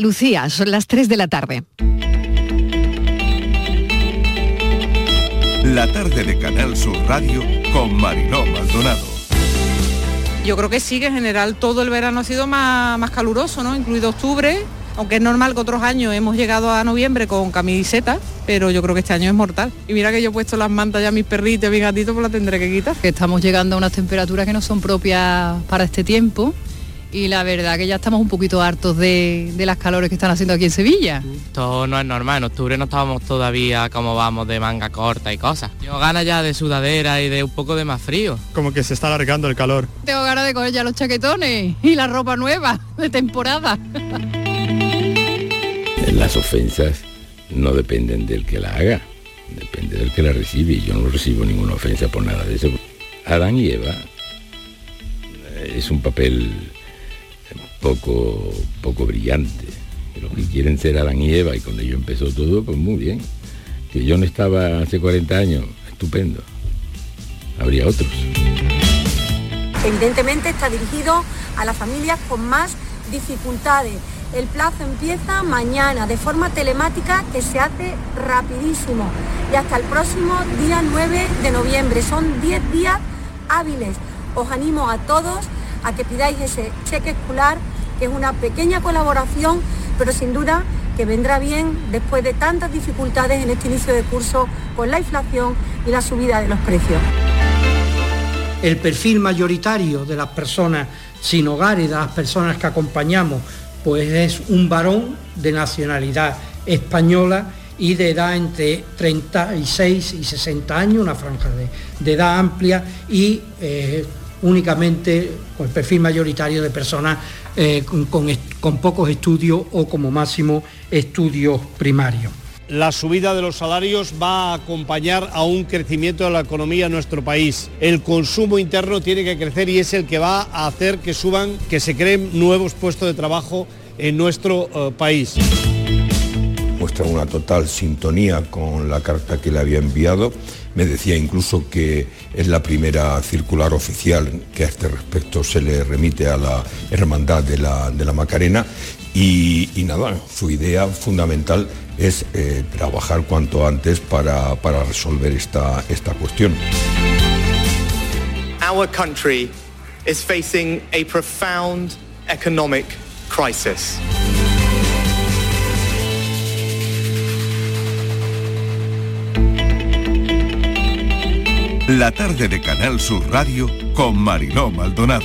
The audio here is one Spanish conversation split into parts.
Lucía, son las 3 de la tarde. La tarde de Canal Sur Radio con Mariló Maldonado. Yo creo que sí, que en general todo el verano ha sido más, más caluroso, ¿no? Incluido octubre, aunque es normal que otros años hemos llegado a noviembre con camiseta, pero yo creo que este año es mortal. Y mira que yo he puesto las mantas ya a mis perritos, a mis gatitos, pues las tendré que quitar. Que estamos llegando a unas temperaturas que no son propias para este tiempo y la verdad que ya estamos un poquito hartos de, las calores que están haciendo aquí en Sevilla. Esto no es normal, en octubre no estábamos todavía como vamos de manga corta y cosas. Tengo ganas ya de sudadera y de un poco de más frío. Como que se está alargando el calor. Tengo ganas de coger ya los chaquetones y la ropa nueva de temporada. Las ofensas no dependen del que la haga, depende del que la recibe y yo no recibo ninguna ofensa por nada de eso. Adán y Eva es un papel poco, poco brillante. Los que quieren ser Adán y Eva y cuando yo empezó todo, pues muy bien. Que yo no estaba hace 40 años, estupendo. Habría otros. Evidentemente está dirigido a las familias con más dificultades. El plazo empieza mañana de forma telemática que se hace rapidísimo y hasta el próximo día 9 de noviembre. Son 10 días hábiles. Os animo a todos a que pidáis ese cheque escolar, que es una pequeña colaboración, pero sin duda que vendrá bien después de tantas dificultades en este inicio de curso con la inflación y la subida de los precios. El perfil mayoritario de las personas sin hogar y de las personas que acompañamos, pues es un varón de nacionalidad española y de edad entre 36 y 60 años, una franja de, edad amplia y eh, únicamente con el perfil mayoritario de personas eh, con, pocos estudios o como máximo estudios primarios. La subida de los salarios va a acompañar a un crecimiento de la economía en nuestro país. El consumo interno tiene que crecer y es el que va a hacer que suban, que se creen nuevos puestos de trabajo en nuestro eh, país. Muestra una total sintonía con la carta que le había enviado me decía incluso que es la primera circular oficial que a este respecto se le remite a la Hermandad de la, Macarena y, nada, su idea fundamental es eh, trabajar cuanto antes para, para resolver esta, esta cuestión. Our country is facing a profound economic. La tarde de Canal Sur Radio con Mariló Maldonado.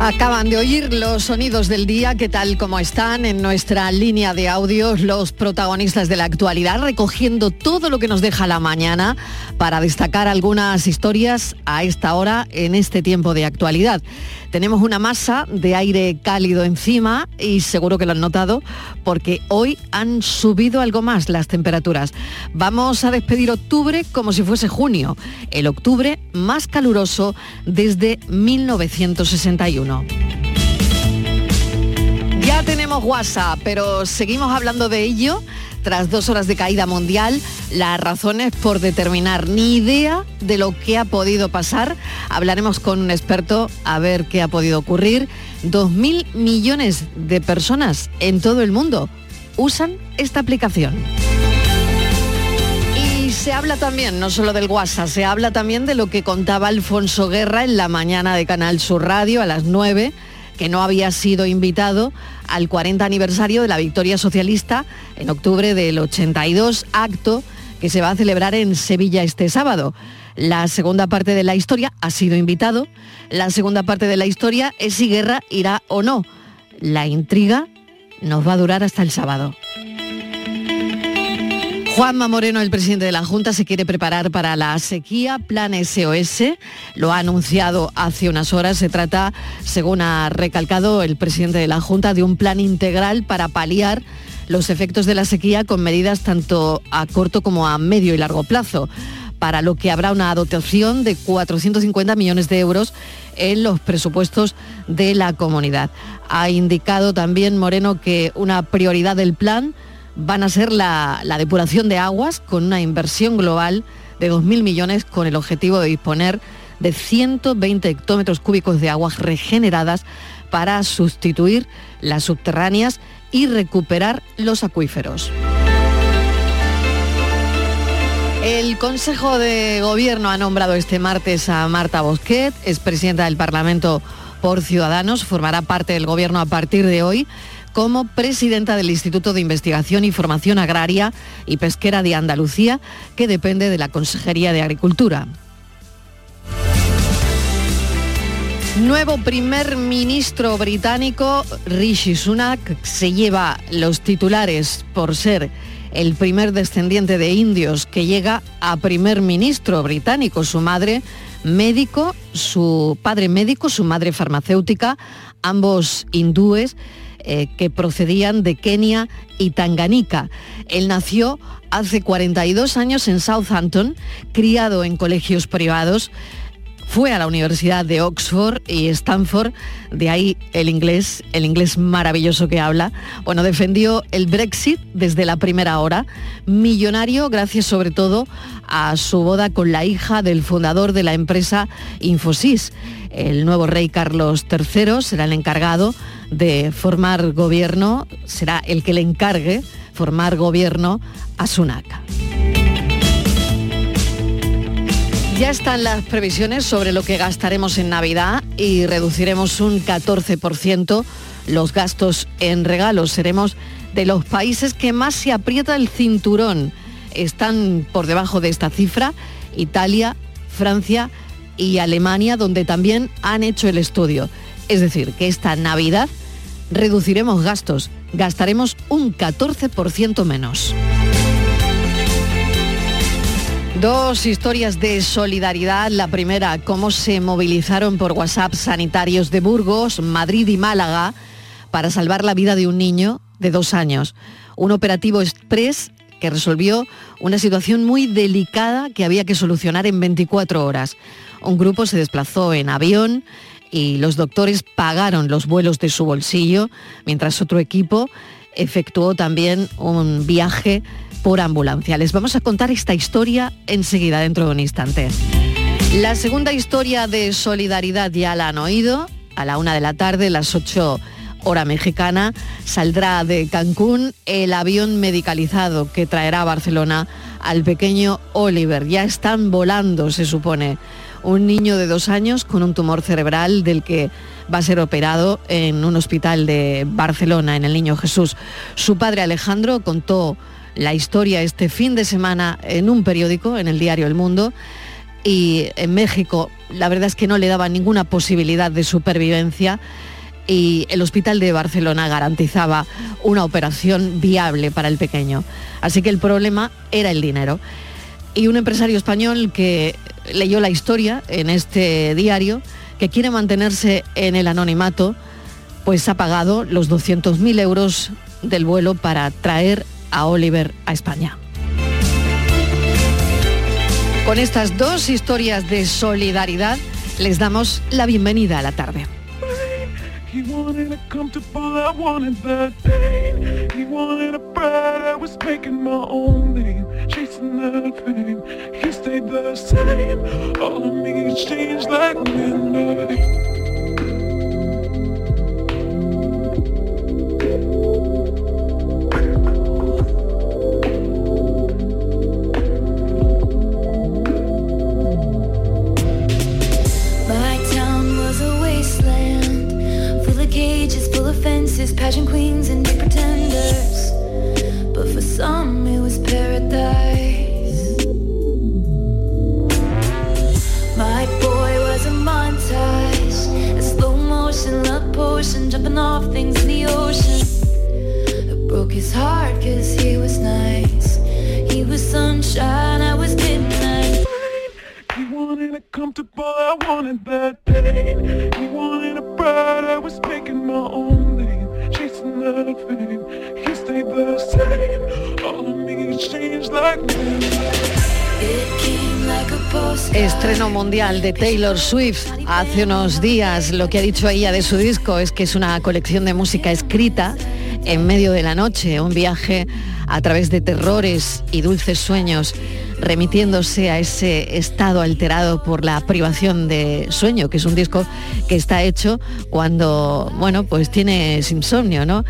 Acaban de oír los sonidos del día que tal como están en nuestra línea de audios los protagonistas de la actualidad, recogiendo todo lo que nos deja la mañana para destacar algunas historias a esta hora en este tiempo de actualidad. Tenemos una masa de aire cálido encima y seguro que lo han notado porque hoy han subido algo más las temperaturas. Vamos a despedir octubre como si fuese junio, el octubre más caluroso desde 1961. Ya tenemos WhatsApp, pero seguimos hablando de ello tras dos horas de caída mundial, las razones por determinar ni idea de lo que ha podido pasar. Hablaremos con un experto a ver qué ha podido ocurrir. Dos mil millones de personas en todo el mundo usan esta aplicación. Y se habla también, no solo del WhatsApp, se habla también de lo que contaba Alfonso Guerra en la mañana de Canal Sur Radio a las 9 que no había sido invitado al 40 aniversario de la victoria socialista en octubre del 82, acto que se va a celebrar en Sevilla este sábado. La segunda parte de la historia ha sido invitado. La segunda parte de la historia es si Guerra irá o no. La intriga nos va a durar hasta el sábado. Juanma Moreno, el presidente de la Junta, se quiere preparar para la sequía, plan SOS, lo ha anunciado hace unas horas. Se trata, según ha recalcado el presidente de la Junta, de un plan integral para paliar los efectos de la sequía con medidas tanto a corto como a medio y largo plazo, para lo que habrá una dotación de 450 millones de euros en los presupuestos de la comunidad. Ha indicado también Moreno que una prioridad del plan van a ser la, depuración de aguas con una inversión global de 2.000 millones con el objetivo de disponer de 120 hectómetros cúbicos de aguas regeneradas para sustituir las subterráneas y recuperar los acuíferos. El Consejo de Gobierno ha nombrado este martes a Marta Bosquet, es presidenta del Parlamento por Ciudadanos, formará parte del Gobierno a partir de hoy como presidenta del Instituto de Investigación y Formación Agraria y Pesquera de Andalucía, que depende de la Consejería de Agricultura. Nuevo primer ministro británico, Rishi Sunak, se lleva los titulares por ser el primer descendiente de indios que llega a primer ministro británico. Su madre médico, su padre médico, su madre farmacéutica, ambos hindúes eh, que procedían de Kenia y Tanganica. Él nació hace 42 años en Southampton, criado en colegios privados fue a la Universidad de Oxford y Stanford, de ahí el inglés, el inglés maravilloso que habla. Bueno, defendió el Brexit desde la primera hora, millonario gracias sobre todo a su boda con la hija del fundador de la empresa Infosys. El nuevo rey Carlos III será el encargado de formar gobierno, será el que le encargue formar gobierno a Sunak. Ya están las previsiones sobre lo que gastaremos en Navidad y reduciremos un 14% los gastos en regalos. Seremos de los países que más se aprieta el cinturón. Están por debajo de esta cifra Italia, Francia y Alemania, donde también han hecho el estudio. Es decir, que esta Navidad reduciremos gastos, gastaremos un 14% menos. Dos historias de solidaridad. La primera, cómo se movilizaron por WhatsApp sanitarios de Burgos, Madrid y Málaga para salvar la vida de un niño de dos años. Un operativo express que resolvió una situación muy delicada que había que solucionar en 24 horas. Un grupo se desplazó en avión y los doctores pagaron los vuelos de su bolsillo, mientras otro equipo efectuó también un viaje por ambulancia. Les vamos a contar esta historia enseguida, dentro de un instante. La segunda historia de solidaridad ya la han oído. A la una de la tarde, las ocho hora mexicana, saldrá de Cancún el avión medicalizado que traerá a Barcelona al pequeño Oliver. Ya están volando, se supone. Un niño de dos años con un tumor cerebral del que va a ser operado en un hospital de Barcelona, en el Niño Jesús. Su padre Alejandro contó la historia este fin de semana en un periódico, en el diario El Mundo, y en México la verdad es que no le daba ninguna posibilidad de supervivencia y el hospital de Barcelona garantizaba una operación viable para el pequeño. Así que el problema era el dinero. Y un empresario español que leyó la historia en este diario, que quiere mantenerse en el anonimato, pues ha pagado los 200.000 euros del vuelo para traer a Oliver a España. Con estas dos historias de solidaridad les damos la bienvenida a la tarde. He wanted a comfortable, I wanted that pain. He wanted a bride, I was making my own name, chasing that fame. He stayed the same, all of me changed like midnight. Pageant queens, and pretenders. But for some, it was paradise. My boy was a montage, a slow motion love potion, jumping off things in the ocean. It broke his heart cause he was nice. He was sunshine, I was midnight. He wanted a comfortable, I wanted that pain. He wanted a bride, I was making my own. Estreno mundial de Taylor Swift. Hace unos días. Lo que ha dicho ella de su disco es que es una colección de música escrita en medio de la noche, un viaje a través de terrores y dulces sueños, remitiéndose a ese estado alterado por la privación de sueño, que es un disco que está hecho cuando, bueno, pues tienes insomnio, ¿no?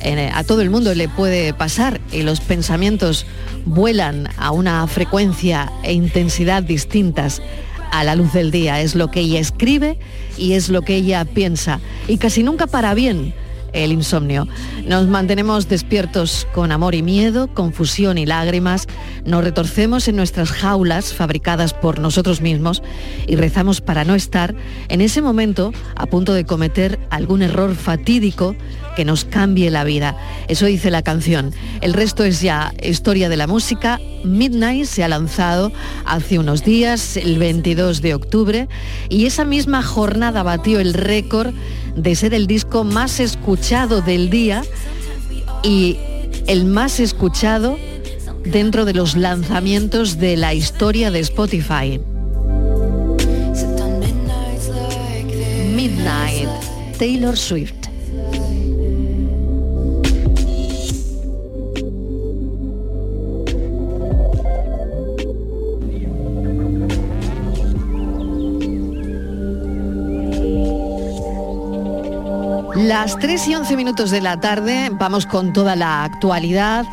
eh, a todo el mundo le puede pasar y los pensamientos vuelan a una frecuencia e intensidad distintas a la luz del día. Es lo que ella escribe y es lo que ella piensa. Y casi nunca para bien el insomnio. Nos mantenemos despiertos con amor y miedo, confusión y lágrimas, nos retorcemos en nuestras jaulas fabricadas por nosotros mismos y rezamos para no estar en ese momento a punto de cometer algún error fatídico que nos cambie la vida. Eso dice la canción. El resto es ya historia de la música. Midnight se ha lanzado hace unos días, el 22 de octubre, y esa misma jornada batió el récord de ser el disco más escuchado del día y el más escuchado dentro de los lanzamientos de la historia de Spotify. Midnight, Taylor Swift. Las 3 y 11 minutos de la tarde, vamos con toda la actualidad.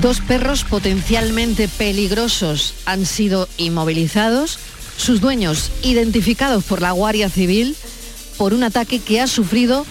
Dos perros potencialmente peligrosos han sido inmovilizados, sus dueños identificados por la Guardia Civil por un ataque que ha sufrido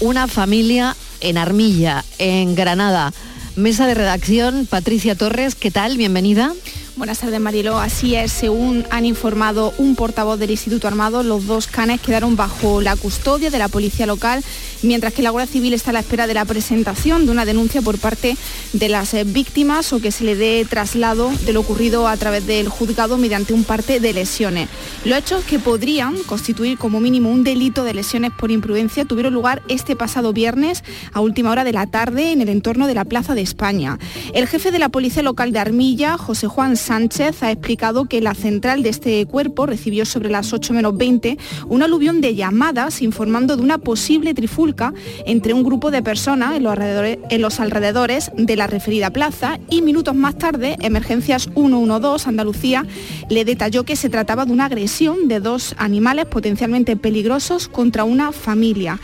una familia en Armilla, en Granada. Mesa de redacción, Patricia Torres, ¿qué tal? Bienvenida. Buenas tardes, Marilo. Así es, según han informado un portavoz del Instituto Armado, los dos canes quedaron bajo la custodia de la policía local, mientras que la Guardia Civil está a la espera de la presentación de una denuncia por parte de las eh, víctimas o que se le dé traslado de lo ocurrido a través del juzgado mediante un parte de lesiones. Los hechos que podrían constituir como mínimo un delito de lesiones por imprudencia tuvieron lugar este pasado viernes a última hora de la tarde en el entorno de la Plaza de España. El jefe de la policía local de Armilla, José Juan ha explicado que la central de este cuerpo recibió sobre las 8 menos 20 un aluvión de llamadas informando de una posible trifulca entre un grupo de personas en los alrededores, en los alrededores de la referida plaza y minutos más tarde Emergencias 112 Andalucía le detalló que se trataba de una agresión de dos animales potencialmente peligrosos contra una familia.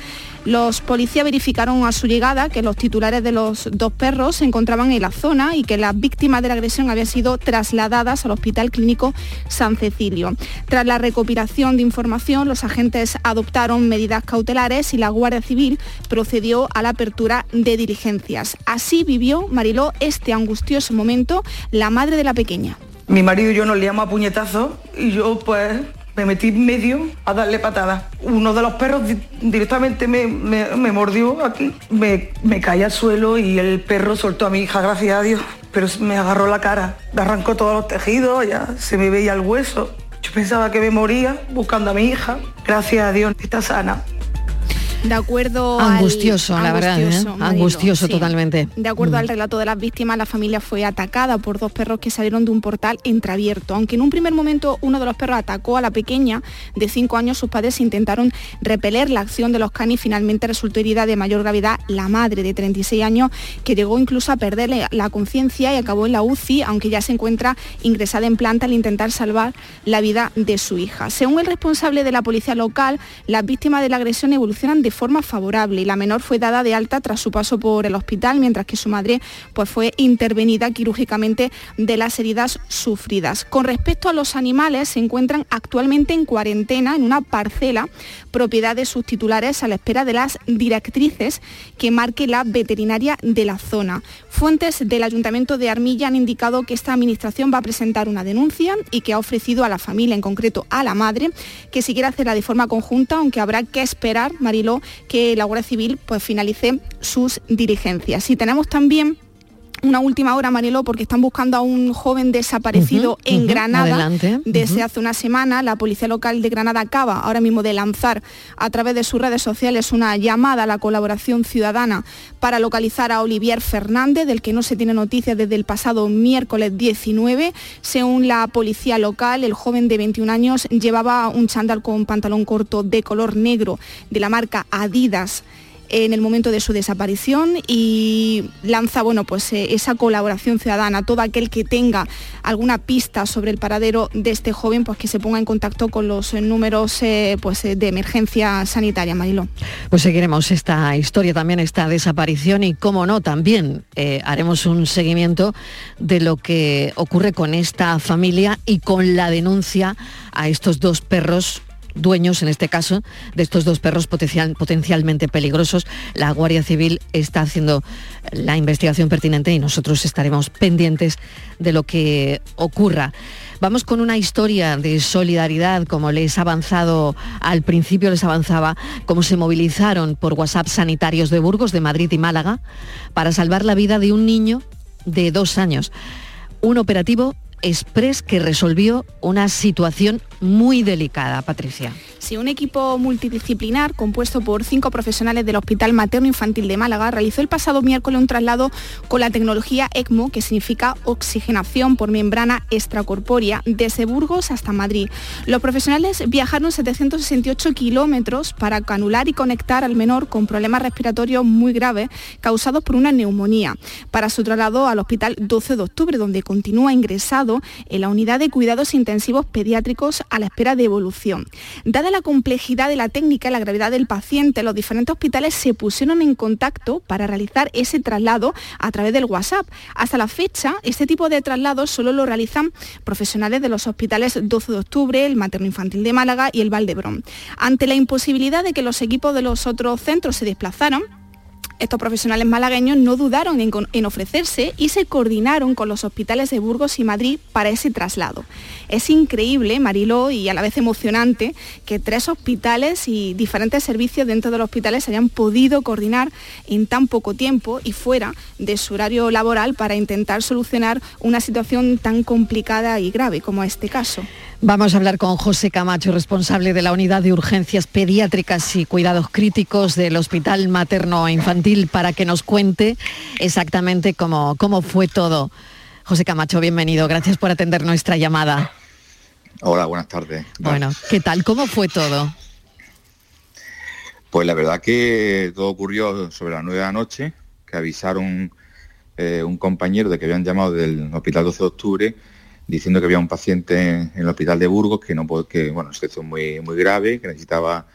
Los policías verificaron a su llegada que los titulares de los dos perros se encontraban en la zona y que las víctimas de la agresión habían sido trasladadas al Hospital Clínico San Cecilio. Tras la recopilación de información, los agentes adoptaron medidas cautelares y la Guardia Civil procedió a la apertura de diligencias. Así vivió Mariló este angustioso momento la madre de la pequeña. Mi marido y yo nos liamos a puñetazos y yo pues me metí en medio a darle patadas. Uno de los perros di- directamente me, me- me mordió aquí, me, me caí al suelo y el perro soltó a mi hija, gracias a Dios, pero me agarró la cara, me arrancó todos los tejidos, ya se me veía el hueso. Yo pensaba que me moría buscando a mi hija, gracias a Dios está sana. De acuerdo al- Angustioso, la verdad, ¿eh? Angustioso, Angustioso sí. totalmente. De acuerdo Mm. al relato de las víctimas, la familia fue atacada por dos perros que salieron de un portal entreabierto. Aunque en un primer momento uno de los perros atacó a la pequeña de 5 años, sus padres intentaron repeler la acción de los canes y finalmente resultó herida de mayor gravedad la madre de 36 años, que llegó incluso a perder la conciencia y acabó en la UCI, aunque ya se encuentra ingresada en planta al intentar salvar la vida de su hija. Según el responsable de la policía local, las víctimas de la agresión evolucionan de forma favorable y la menor fue dada de alta tras su paso por el hospital, mientras que su madre pues, fue intervenida quirúrgicamente de las heridas sufridas. Con respecto a los animales, se encuentran actualmente en cuarentena en una parcela propiedad de sus titulares a la espera de las directrices que marque la veterinaria de la zona. Fuentes del Ayuntamiento de Armilla han indicado que esta administración va a presentar una denuncia y que ha ofrecido a la familia, en concreto a la madre, que si quiere hacerla de forma conjunta, aunque habrá que esperar, Mariló, que la Guardia Civil pues, finalice sus diligencias. Y tenemos también una última hora, Mariló, porque están buscando a un joven desaparecido en Granada adelante, desde hace una semana. La Policía Local de Granada acaba ahora mismo de lanzar a través de sus redes sociales una llamada a la colaboración ciudadana para localizar a Olivier Fernández, del que no se tiene noticias desde el pasado miércoles 19. Según la policía local, el joven de 21 años llevaba un chándal con pantalón corto de color negro de la marca Adidas en el momento de su desaparición y lanza bueno, pues, eh, esa colaboración ciudadana. Todo aquel que tenga alguna pista sobre el paradero de este joven, pues que se ponga en contacto con los eh, números eh, pues, de emergencia sanitaria, Marilo. Pues seguiremos esta historia también, esta desaparición y, cómo no, también haremos un seguimiento de lo que ocurre con esta familia y con la denuncia a estos dos perros dueños, en este caso, de estos dos perros potencialmente peligrosos. La Guardia Civil está haciendo la investigación pertinente y nosotros estaremos pendientes de lo que ocurra. Vamos con una historia de solidaridad, como les ha avanzado al principio, les avanzaba, cómo se movilizaron por WhatsApp sanitarios de Burgos, de Madrid y Málaga para salvar la vida de un niño de dos años. Un operativo express que resolvió una situación muy delicada, Patricia. Un equipo multidisciplinar compuesto por cinco profesionales del Hospital Materno Infantil de Málaga realizó el pasado miércoles un traslado con la tecnología ECMO, que significa oxigenación por membrana extracorpórea, desde Burgos hasta Madrid. Los profesionales viajaron 768 kilómetros para canular y conectar al menor con problemas respiratorios muy graves causados por una neumonía, para su traslado al Hospital 12 de Octubre, donde continúa ingresado en la unidad de cuidados intensivos pediátricos a la espera de evolución. Dada complejidad de la técnica y la gravedad del paciente, los diferentes hospitales se pusieron en contacto para realizar ese traslado a través del WhatsApp. Hasta la fecha, este tipo de traslados solo lo realizan profesionales de los hospitales 12 de octubre, el Materno Infantil de Málaga y el Valdebrón. Ante la imposibilidad de que los equipos de los otros centros se desplazaran, estos profesionales malagueños no dudaron en, ofrecerse y se coordinaron con los hospitales de Burgos y Madrid para ese traslado. Es increíble, Mariló, y a la vez emocionante, que tres hospitales y diferentes servicios dentro de los hospitales hayan podido coordinar en tan poco tiempo y fuera de su horario laboral para intentar solucionar una situación tan complicada y grave como este caso. Vamos a hablar con José Camacho, responsable de la Unidad de Urgencias Pediátricas y Cuidados Críticos del Hospital Materno Infantil, para que nos cuente exactamente cómo, cómo fue todo. José Camacho, bienvenido. Gracias por atender nuestra llamada. Hola, buenas tardes. Bueno, ¿qué tal? ¿Cómo fue todo? Pues la verdad que todo ocurrió sobre las nueve de la noche, que avisaron eh, un compañero de que habían llamado del Hospital 12 de Octubre diciendo que había un paciente en el hospital de Burgos que no que bueno, situación muy, muy grave, que necesitaba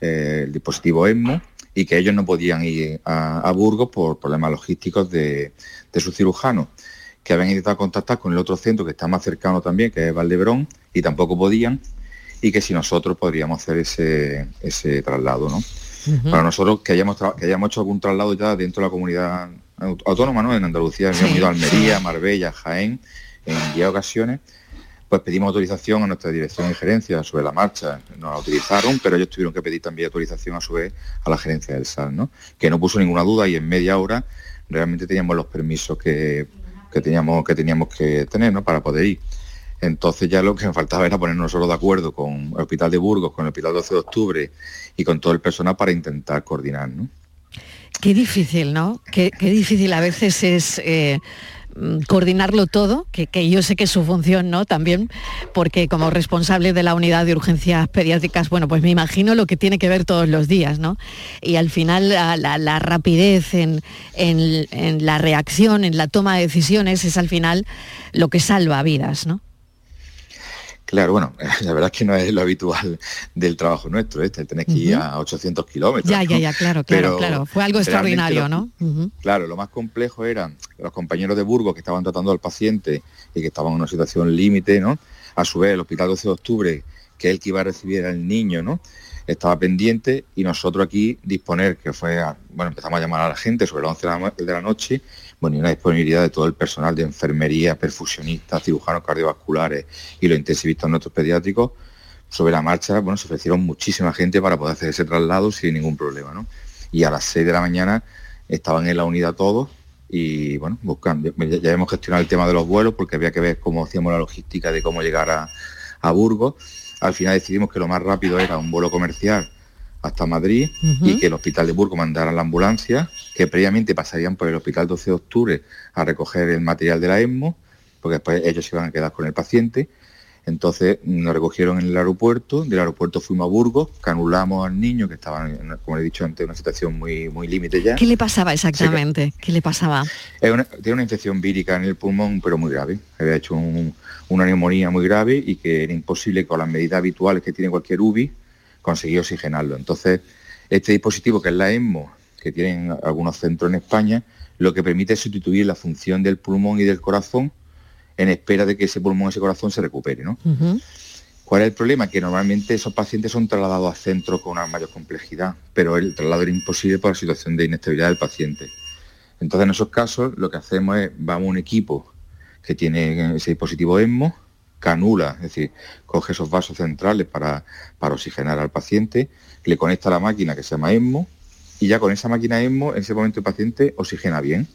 eh, el dispositivo ESMO y que ellos no podían ir a, Burgos por problemas logísticos de, su cirujano, que habían intentado contactar con el otro centro que está más cercano también, que es Valdebrón, y tampoco podían, y que si nosotros podríamos hacer ese, ese traslado. ¿no? Para nosotros que hayamos, que hayamos hecho algún traslado ya dentro de la comunidad autónoma, ¿no? en Andalucía, hemos ido a Almería, Marbella, Jaén, en 10 ocasiones, pues pedimos autorización a nuestra dirección de gerencia sobre la marcha, nos la utilizaron, pero ellos tuvieron que pedir también autorización a su vez a la gerencia del SAL, ¿no? que no puso ninguna duda y en media hora realmente teníamos los permisos que, que teníamos que tener ¿no? para poder ir. Entonces ya lo que nos faltaba era ponernos nosotros de acuerdo con el Hospital de Burgos, con el Hospital 12 de Octubre y con todo el personal para intentar coordinar. ¿no? Qué difícil, ¿no? Qué, difícil a veces es eh, coordinarlo todo, que, yo sé que es su función, ¿no? También, porque como responsable de la unidad de urgencias pediátricas, bueno, pues me imagino lo que tiene que ver todos los días, ¿no? Y al final la, rapidez en, en la reacción, en la toma de decisiones, es al final lo que salva vidas, ¿no? Claro, bueno, la verdad es que no es lo habitual del trabajo nuestro, este, tenés que ir a 800 kilómetros. Ya, ya, ya, claro, claro, claro. Fue algo extraordinario, ¿no? Claro, lo más complejo eran los compañeros de Burgos que estaban tratando al paciente y que estaban en una situación límite, ¿no? A su vez, el Hospital 12 de Octubre, que es el que iba a recibir al niño, ¿no? Estaba pendiente y nosotros aquí disponer, que fue, bueno, empezamos a llamar a la gente sobre las 11 de la noche bueno, y una disponibilidad de todo el personal de enfermería, perfusionistas, cirujanos cardiovasculares y los intensivistas nuestros pediátricos, sobre la marcha, bueno, se ofrecieron muchísima gente para poder hacer ese traslado sin ningún problema, ¿no? Y a las 6 de la mañana estaban en la unidad todos y, bueno, buscando, ya, hemos gestionado el tema de los vuelos porque había que ver cómo hacíamos la logística de cómo llegar a, a Burgos. Al final decidimos que lo más rápido era un vuelo comercial hasta Madrid y que el hospital de Burgos mandara la ambulancia, que previamente pasarían por el hospital 12 de octubre a recoger el material de la ESMO, porque después ellos se iban a quedar con el paciente. Entonces nos recogieron en el aeropuerto, del aeropuerto fuimos a Burgos, canulamos al niño que estaba, como he dicho antes, en una situación muy, muy límite ya. ¿Qué le pasaba exactamente? ¿Qué le pasaba? Una- tiene una infección vírica en el pulmón, pero muy grave. Había hecho un- una neumonía muy grave y que era imposible con las medidas habituales que tiene cualquier UBI conseguir oxigenarlo. Entonces, este dispositivo que es la ESMO, que tienen algunos centros en España, lo que permite es sustituir la función del pulmón y del corazón en espera de que ese pulmón ese corazón se recupere. ¿no? ¿Cuál es el problema? Que normalmente esos pacientes son trasladados a centros con una mayor complejidad, pero el traslado era imposible por la situación de inestabilidad del paciente. Entonces, en esos casos, lo que hacemos es, vamos a un equipo que tiene ese dispositivo ESMO, canula, es decir, coge esos vasos centrales para, para oxigenar al paciente, le conecta a la máquina que se llama ESMO, y ya con esa máquina ESMO, en ese momento el paciente oxigena bien,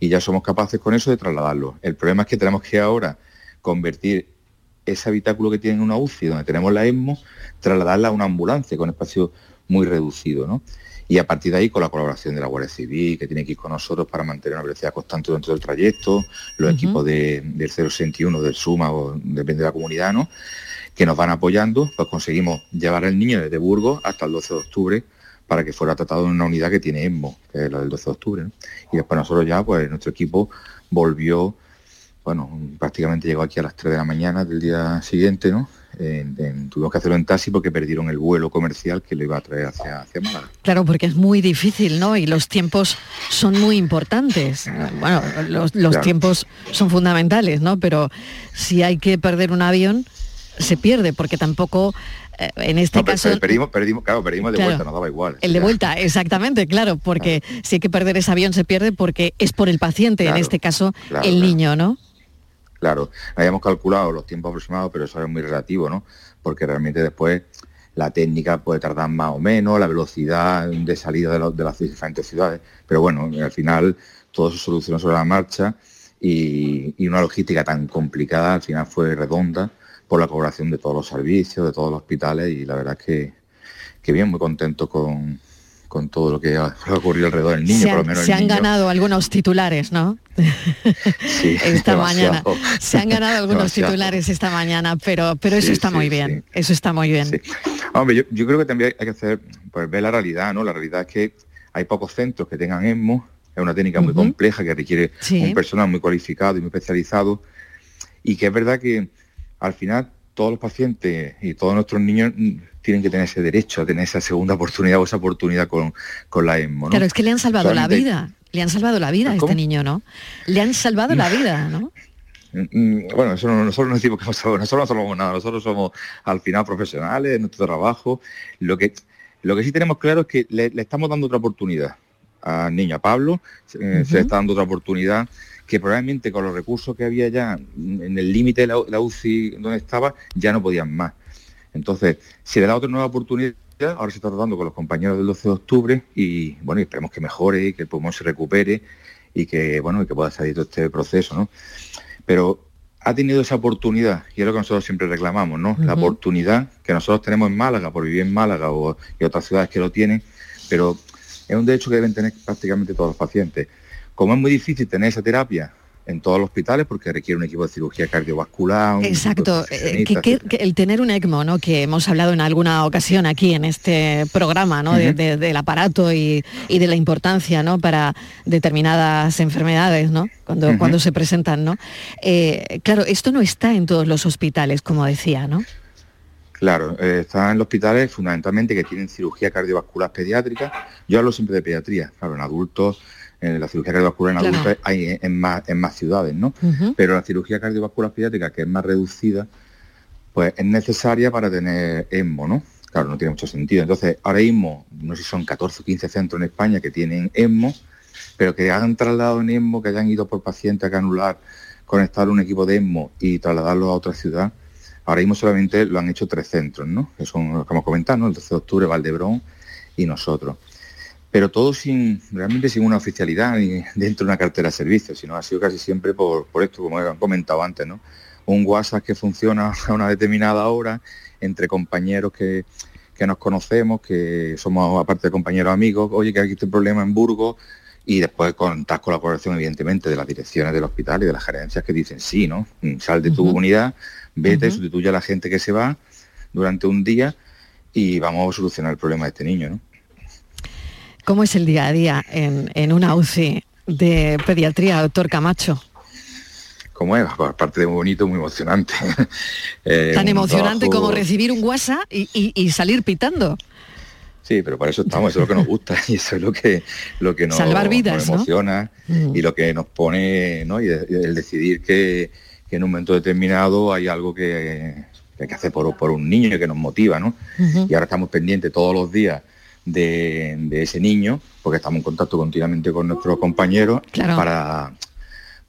y ya somos capaces con eso de trasladarlo. El problema es que tenemos que ahora convertir ese habitáculo que tiene en una UCI, donde tenemos la ESMO, trasladarla a una ambulancia con espacio muy reducido, ¿no? Y a partir de ahí, con la colaboración de la Guardia Civil, que tiene que ir con nosotros para mantener una velocidad constante dentro del trayecto, los equipos de- del 061, del SUMA, o depende de la comunidad, ¿no? Que nos van apoyando, pues conseguimos llevar al niño desde Burgos hasta el 12 de octubre para que fuera tratado en una unidad que tiene ESMO, que es la del 12 de octubre. ¿no? Y después nosotros ya, pues nuestro equipo volvió bueno, prácticamente llegó aquí a las 3 de la mañana del día siguiente, ¿no? En- tuvimos que hacerlo en taxi porque perdieron el vuelo comercial que lo iba a traer hacia, hacia Málaga. Claro, porque es muy difícil, ¿no? Y los tiempos son muy importantes. Bueno, los, los Claro. tiempos son fundamentales, ¿no? Pero si hay que perder un avión, se pierde, porque tampoco, eh, en este No, caso... per- perdimos, perdimos, claro, perdimos de Claro. vuelta, nos daba igual. El de vuelta, exactamente, claro, porque si hay que perder ese avión se pierde porque es por el paciente, en este caso el niño, ¿no? Claro, habíamos calculado los tiempos aproximados, pero eso es muy relativo, ¿no? Porque realmente después la técnica puede tardar más o menos, la velocidad de salida de, las diferentes ciudades, pero bueno, al final todo se solucionó sobre la marcha y, y una logística tan complicada al final fue redonda por la colaboración de todos los servicios, de todos los hospitales y la verdad es que, que bien, muy contento con, con todo lo que ha ocurrido alrededor del niño, se por lo han, menos se han niño. ganado algunos titulares, ¿no? Sí, esta demasiado. mañana. Se han ganado algunos Demasiado. titulares esta mañana, pero, pero eso Sí, está sí, muy bien. Eso está muy bien. Hombre, yo, yo creo que también hay que hacer, pues ver la realidad, ¿no? La realidad es que hay pocos centros que tengan ESMO, es una técnica muy compleja que requiere un personal muy cualificado y muy especializado, y que es verdad que al final todos los pacientes y todos nuestros niños mm, tienen que tener ese derecho a tener esa segunda oportunidad o esa oportunidad con, con la ESMO, ¿no? Claro, es que le han salvado la vida. Le han salvado la vida a este niño, ¿no? Le han salvado la vida, ¿no? Mm, Bueno, eso no- nosotros no decimos que hemos salvado- nosotros no salvamos nada, nosotros somos al final profesionales en nuestro trabajo. Lo que, lo que sí tenemos claro es que le, le estamos dando otra oportunidad al niño, a Pablo, eh, se le está dando otra oportunidad que probablemente con los recursos que había ya en el límite de la, la UCI donde estaba, ya no podían más. Entonces, si le da otra nueva oportunidad, ahora se está tratando con los compañeros del 12 de octubre y bueno, esperemos que mejore y que el pulmón se recupere y que bueno, y que pueda salir todo este proceso, ¿no? Pero ha tenido esa oportunidad, y es lo que nosotros siempre reclamamos, ¿no? La oportunidad que nosotros tenemos en Málaga, por vivir en Málaga o y otras ciudades que lo tienen, pero es un derecho que deben tener prácticamente todos los pacientes. Como es muy difícil tener esa terapia en todos los hospitales porque requiere un equipo de cirugía cardiovascular. un Exacto, de eh, que, nutricionistas, que- que el tener un ECMO, ¿no? que hemos hablado en alguna ocasión aquí en este programa, ¿no? De- del aparato y, y de la importancia ¿no? para determinadas enfermedades, ¿no? cuando, cuando se presentan. ¿no? Eh, claro, esto no está en todos los hospitales, como decía, ¿no? Claro, eh, están en los hospitales fundamentalmente que tienen cirugía cardiovascular pediátrica. Yo hablo siempre de pediatría, claro, en adultos, en la cirugía cardiovascular en Claro. adultos hay en, en más, en más ciudades, ¿no? Pero la cirugía cardiovascular pediátrica, que es más reducida, pues es necesaria para tener ESMO, ¿no? Claro, no tiene mucho sentido. Entonces, ahora mismo, no sé si son 14 o 15 centros en España que tienen ESMO, pero que hagan trasladado en ESMO, que hayan ido por paciente a canular, conectar un equipo de ESMO y trasladarlo a otra ciudad. Ahora mismo solamente lo han hecho tres centros, ¿no? Que son los que hemos comentado, ¿no? El 12 de octubre, Valdebrón y nosotros. Pero todo sin, realmente sin una oficialidad ni dentro de una cartera de servicios, sino ha sido casi siempre por, por esto, como he comentado antes, ¿no? Un WhatsApp que funciona a una determinada hora entre compañeros que, que nos conocemos, que somos aparte de compañeros amigos, oye, que hay este problema en Burgos, y después contar con la colaboración evidentemente de las direcciones del hospital y de las gerencias que dicen sí, ¿no? Mm, Sal de tu Ujú. unidad, vete, Ujú. sustituye a la gente que se va durante un día y vamos a solucionar el problema de este niño, ¿no? ¿Cómo es el día a día en, en una UCI de pediatría, doctor Camacho? Como es, aparte de muy bonito, muy emocionante. Eh, Tan un emocionante trabajo- como recibir un WhatsApp y, y- y salir pitando. Sí, pero para eso estamos, eso es lo que nos gusta y eso es lo que, lo que nos, Salvar vidas, emociona Mm. y lo que nos pone, ¿no? Y el decidir que, que en un momento determinado hay algo que, que hay que hacer por, por un niño y que nos motiva, ¿no? Y ahora estamos pendientes todos los días de, de ese niño, porque estamos en contacto continuamente con nuestros compañeros Claro. para,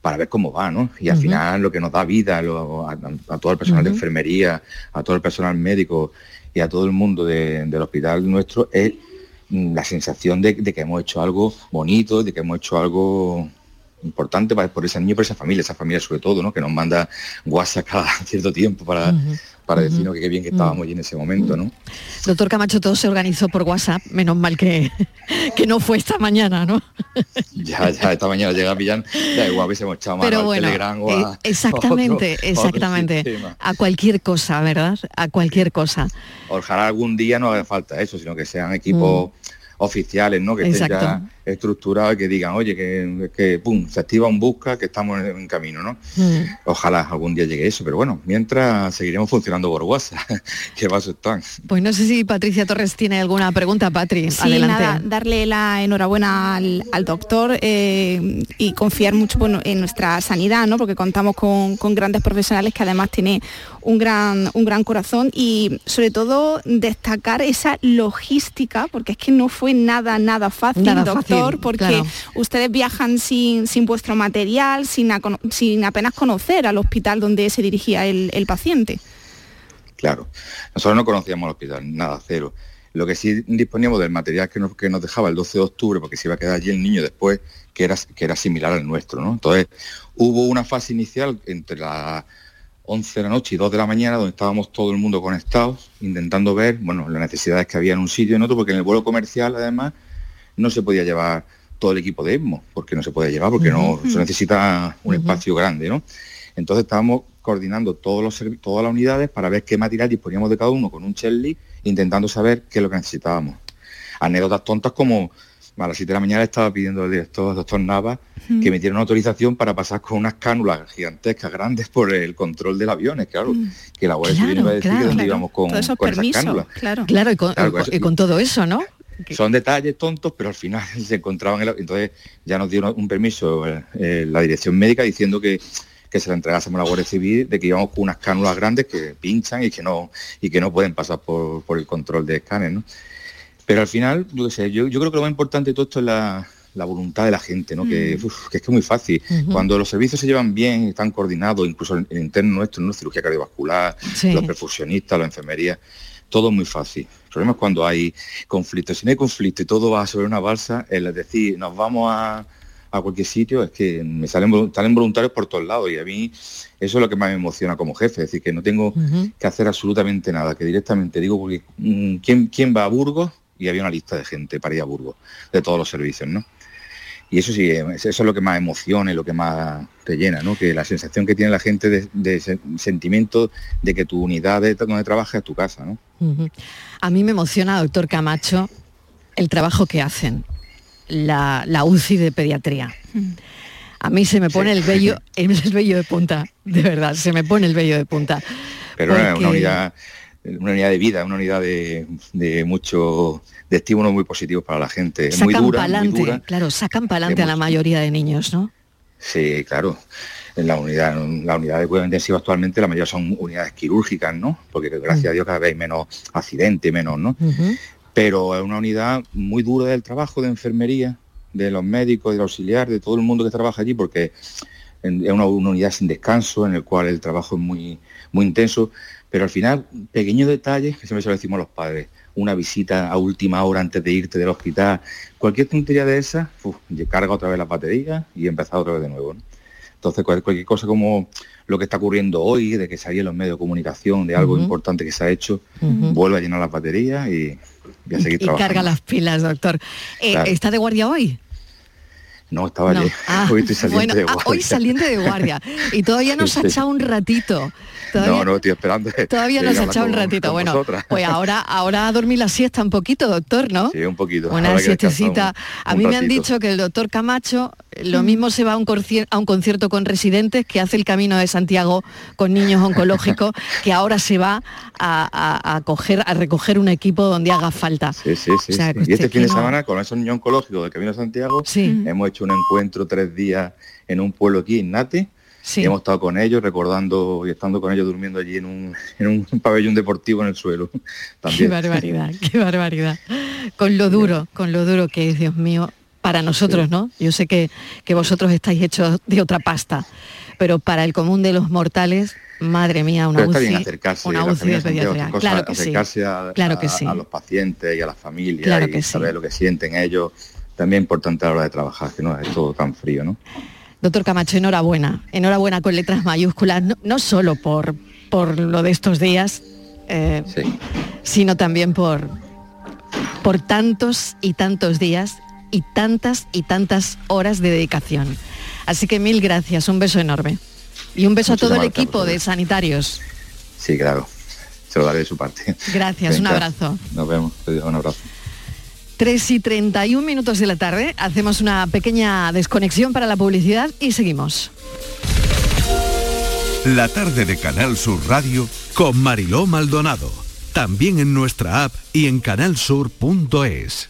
para ver cómo va, ¿no? Y al final lo que nos da vida lo- a, a todo el personal de enfermería, a todo el personal médico y a todo el mundo de- del hospital nuestro es mm, la sensación de, de que hemos hecho algo bonito, de que hemos hecho algo importante para, por ese niño y por esa familia, esa familia sobre todo, ¿no? Que nos manda WhatsApp cada cierto tiempo para, para decirnos que qué bien que estábamos allí en ese momento, ¿no? Doctor Camacho, todo se organizó por WhatsApp, menos mal que, que no fue esta mañana, ¿no? Ya, ya esta mañana llega pillar, ya igual hubiésemos echado mano Pero al Telegram o eh, a- exactamente, otro- exactamente. A cualquier cosa, ¿verdad? A cualquier cosa. Ojalá algún día no haga falta eso, sino que sean equipos oficiales, ¿no? Que estén Mm. Exacto. ya estructurados y que digan, oye, que, que pum, se activa un busca, que estamos en, en camino, ¿no? Mm. Ojalá algún día llegue eso, pero bueno, mientras seguiremos funcionando por WhatsApp, que paso están. Pues no sé si Patricia Torres tiene alguna pregunta, Patri. Sí, Adelante. nada, darle la enhorabuena al, al doctor eh, y confiar mucho bueno, en nuestra sanidad, ¿no? Porque contamos con, con grandes profesionales que además tiene un gran, un gran corazón y sobre todo destacar esa logística, porque es que no fue nada, nada fácil, Nada doctor, fácil, porque claro. ustedes viajan sin, sin vuestro material, sin, a- sin apenas conocer al hospital donde se dirigía el, el paciente. Claro. Nosotros no conocíamos el hospital, nada, cero. Lo que sí disponíamos del material que nos, que nos dejaba el 12 de octubre, porque se iba a quedar allí el niño después, que era, que era similar al nuestro, ¿no? Entonces, hubo una fase inicial entre las 11 de la noche y 2 de la mañana, donde estábamos todo el mundo conectados, intentando ver, bueno, las necesidades que había en un sitio y en otro, porque en el vuelo comercial, además, no se podía llevar todo el equipo de ESMO, porque no se puede llevar, porque no se necesita un espacio grande, ¿no? Entonces estábamos coordinando todos los todas las unidades para ver qué material disponíamos de cada uno con un checklist, intentando saber qué es lo que necesitábamos. Anécdotas tontas como a las 7 de la mañana estaba pidiendo al director, doctor Nava, Mm. que me diera una autorización para pasar con unas cánulas gigantescas, grandes, por el control del avión. Claro, que la Guardia Civil Claro, iba a decir claro, que dónde claro. íbamos con, con esas permisos, cánulas. Claro, Claro, y con, Claro, y con- y con todo eso, ¿no? Son detalles tontos, pero al final se encontraban en la- entonces ya nos dio un permiso eh, eh, la dirección médica diciendo que, que se la entregásemos a la Guardia Civil, de que íbamos con unas cánulas grandes que pinchan y que no, y que no pueden pasar por, por el control de escáner, ¿no? Pero al final, yo qué sé, yo, yo creo que lo más importante de todo esto es la, la voluntad de la gente, ¿no? Que, Mm. uf, que es que es muy fácil. Cuando los servicios se llevan bien, están coordinados, incluso el, el interno nuestro, ¿no? cirugía cardiovascular, Sí. los perfusionistas, la enfermería, todo es muy fácil. El problema es cuando hay conflicto. Si no hay conflicto y todo va sobre una balsa, el decir, nos vamos a, a cualquier sitio, es que me salen, volu- salen voluntarios por todos lados y a mí eso es lo que más me emociona como jefe, es decir, que no tengo que hacer absolutamente nada, que directamente digo, mm, ¿quién, ¿quién va a Burgos? Y había una lista de gente para ir a Burgos, de todos los servicios, ¿no? Y eso sí, eh, eso es lo que más emociona y lo que más te llena, ¿no? Que la sensación que tiene la gente de, de se- sentimiento de que tu unidad de donde trabajas es tu casa, ¿no? A mí me emociona, doctor Camacho, el trabajo que hacen, la, la UCI de pediatría. A mí se me pone el vello, el vello de punta, de verdad, se me pone el vello de punta. Pero Porque- una unidad, una unidad de vida, una unidad de, de mucho, de estímulos muy positivos para la gente. Es muy dura, muy pa'lante, dura. claro, sacan para adelante a la mayoría de niños, ¿no? Sí, claro. En la unidad, en la unidad de cuidado intensivo actualmente la mayoría son unidades quirúrgicas, ¿no? Porque gracias a Dios cada vez hay menos accidentes, menos, ¿no? pero es una unidad muy dura del trabajo de enfermería, de los médicos, del auxiliar, de todo el mundo que trabaja allí, porque es una, una unidad sin descanso, en el cual el trabajo es muy, muy intenso, pero al final, pequeños detalles, que siempre se lo decimos a los padres, una visita a última hora antes de irte del hospital, cualquier tontería de esa, uf, y carga otra vez la batería y empezar otra vez de nuevo. ¿no? Entonces, cual- cualquier cosa como lo que está ocurriendo hoy, de que salía en los medios de comunicación, de algo importante que se ha hecho, vuelve a llenar las baterías y, y a seguir Y trabajando. carga las pilas, doctor. Eh, Claro. ¿Está de guardia hoy? No, estaba No. ayer. Ah, hoy estoy saliendo bueno, de ah, guardia. hoy saliente de guardia. Y todavía nos ha Sí. echado un ratito. Todavía, No, no, estoy esperando. todavía nos ha echado un ratito. con Bueno, vosotras. pues ahora, ahora a dormir la siesta un poquito, doctor, ¿no? Sí, un poquito. Una siestecita. un- A mí me han dicho que el doctor Camacho lo mismo se va a un, a un concierto con residentes que hace el camino de Santiago con niños oncológicos, que ahora se va a, a- a coger, a recoger un equipo donde haga falta. Sí, sí, sí. O sea, sí. que Y este usted fin de no- semana, con esos niños oncológicos del Camino de Santiago, hemos hecho un encuentro tres días en un pueblo aquí, en Nate. Sí. Y hemos estado con ellos, recordando y estando con ellos durmiendo allí en un, en un pabellón deportivo en el suelo. Qué barbaridad, qué barbaridad. Con lo duro, con lo duro que es, Dios mío, para nosotros, ¿no? Yo sé que, que vosotros estáis hechos de otra pasta, pero para el común de los mortales, madre mía, una Pero está UCI, bien acercarse, una la UCI familia de de Santiago, pediatría. estas cosas, Claro que sí. a, Claro que sí. a los pacientes y a las familias Claro y saber lo que sienten ellos. También importante a la hora de trabajar, que no es todo tan frío, ¿no? Doctor Camacho, enhorabuena, enhorabuena con letras mayúsculas, no, no solo por, por lo de estos días, eh, sino también por, por tantos y tantos días y tantas y tantas horas de dedicación. Así que mil gracias, un beso enorme. Y un beso a todo el equipo de sanitarios. Sí, claro. Se lo daré de su parte. Gracias, un abrazo. Nos vemos. Un abrazo. 3 y 31 minutos de la tarde, hacemos una pequeña desconexión para la publicidad y seguimos. La tarde de Canal Sur Radio con Mariló Maldonado. También en nuestra app y en canalsur.es.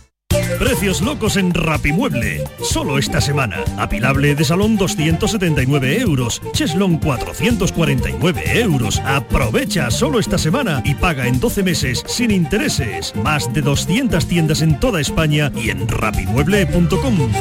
Precios locos en Rapimueble. Solo esta semana. Apilable de salón 279 euros. Cheslon 449 euros. Aprovecha solo esta semana y paga en 12 meses sin intereses. Más de 200 tiendas en toda España y en rapimueble.com.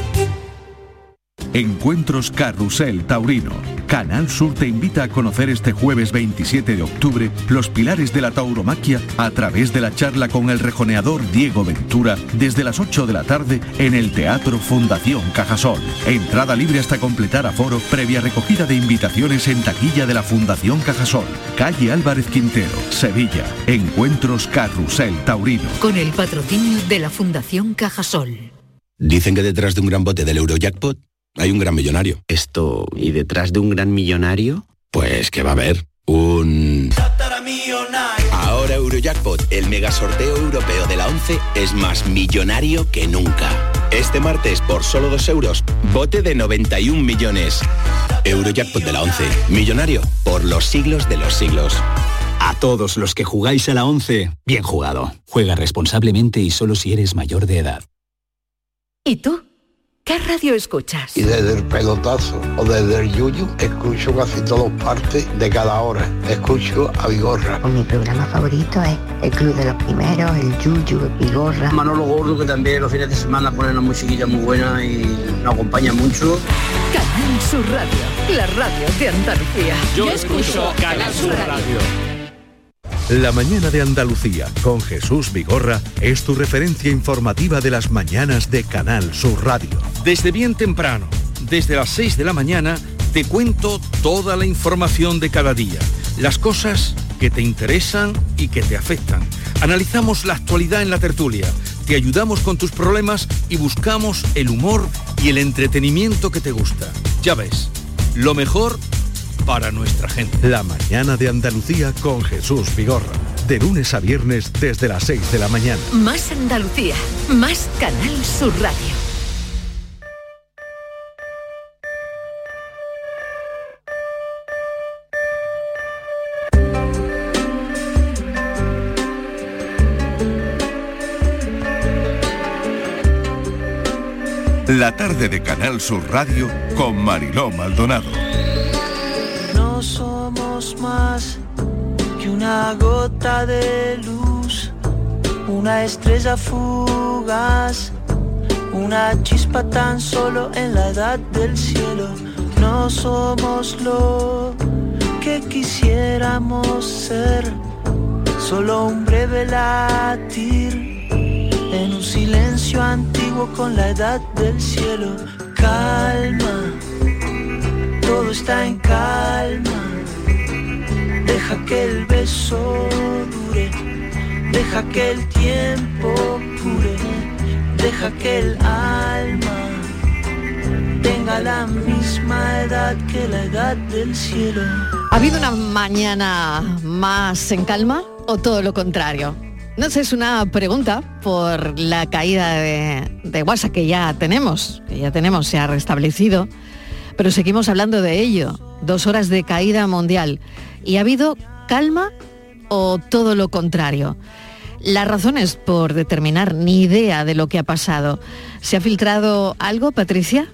Encuentros Carrusel Taurino. Canal Sur te invita a conocer este jueves 27 de octubre los pilares de la tauromaquia a través de la charla con el rejoneador Diego Ventura desde las 8 de la tarde en el Teatro Fundación Cajasol. Entrada libre hasta completar aforo previa recogida de invitaciones en taquilla de la Fundación Cajasol. Calle Álvarez Quintero, Sevilla. Encuentros Carrusel Taurino. Con el patrocinio de la Fundación Cajasol. Dicen que detrás de un gran bote del Eurojackpot hay un gran millonario. Esto, ¿y detrás de un gran millonario? Pues que va a haber un... Ahora Eurojackpot, el mega sorteo europeo de la 11, es más millonario que nunca. Este martes, por solo 2 euros, bote de 91 millones. Eurojackpot de la 11, millonario por los siglos de los siglos. A todos los que jugáis a la 11, bien jugado. Juega responsablemente y solo si eres mayor de edad. ¿Y tú? ¿Qué radio escuchas? Y desde el pelotazo o desde el yuyu, escucho casi todas partes de cada hora. Escucho a Vigorra. Mi programa favorito es El Club de los Primeros, el Yuyu, Vigorra. Manolo Gordo, que también los fines de semana pone una musiquilla muy buena y nos acompaña mucho. Canal Sur Radio, la radio de Andalucía. Yo escucho Canal Sur Radio. La mañana de Andalucía con Jesús Vigorra es tu referencia informativa de las mañanas de Canal Sur Radio. Desde bien temprano, desde las 6 de la mañana, te cuento toda la información de cada día, las cosas que te interesan y que te afectan. Analizamos la actualidad en la tertulia, te ayudamos con tus problemas y buscamos el humor y el entretenimiento que te gusta. Ya ves, lo mejor para nuestra gente. La mañana de Andalucía con Jesús Vigorra. De lunes a viernes desde las 6 de la mañana. Más Andalucía, más Canal Sur Radio. La tarde de Canal Sur Radio con Mariló Maldonado. Más que una gota de luz, una estrella fugaz, una chispa tan solo en la edad del cielo. No somos lo que quisiéramos ser, solo un breve latir en un silencio antiguo con la edad del cielo. Calma, todo está en calma. Deja que el beso dure, deja que el tiempo cure, deja que el alma tenga la misma edad que la edad del cielo. ¿Ha habido una mañana más en calma o todo lo contrario? No sé, es una pregunta por la caída de, de WhatsApp que ya tenemos, que ya tenemos, se ha restablecido, pero seguimos hablando de ello. Dos horas de caída mundial. ¿Y ha habido calma o todo lo contrario? Las razones por determinar ni idea de lo que ha pasado. ¿Se ha filtrado algo, Patricia?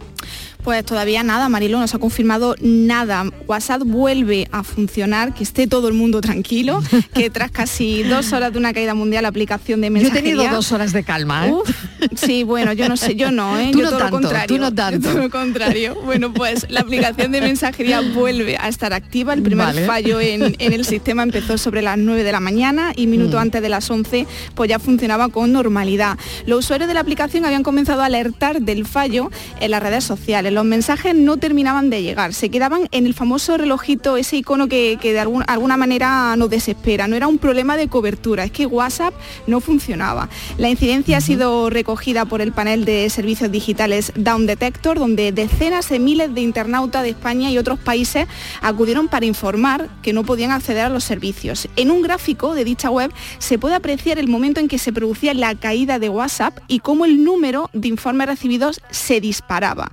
Pues todavía nada, Marilo, no se ha confirmado nada. WhatsApp vuelve a funcionar, que esté todo el mundo tranquilo, que tras casi dos horas de una caída mundial la aplicación de Yo he mensajería... tenido dos horas de calma, ¿eh? Uf, sí, bueno, yo no sé, yo no, ¿eh? Tú yo no todo tanto, lo contrario. tú no tanto. Yo todo lo contrario. Bueno, pues la aplicación de mensajería vuelve a estar activa. El primer Vale. fallo en, en el sistema empezó sobre las 9 de la mañana y minuto Mm. antes de las 11 pues ya funcionaba con normalidad. Los usuarios de la aplicación habían comenzado a alertar del fallo en las redes sociales. Los mensajes no terminaban de llegar, se quedaban en el famoso relojito, ese icono que, que de algún- alguna manera nos desespera. No era un problema de cobertura, es que WhatsApp no funcionaba. La incidencia ha sido recogida por el panel de servicios digitales Down Detector, donde decenas de miles de internautas de España y otros países acudieron para informar que no podían acceder a los servicios. En un gráfico de dicha web se puede apreciar el momento en que se producía la caída de WhatsApp y cómo el número de informes recibidos se disparaba.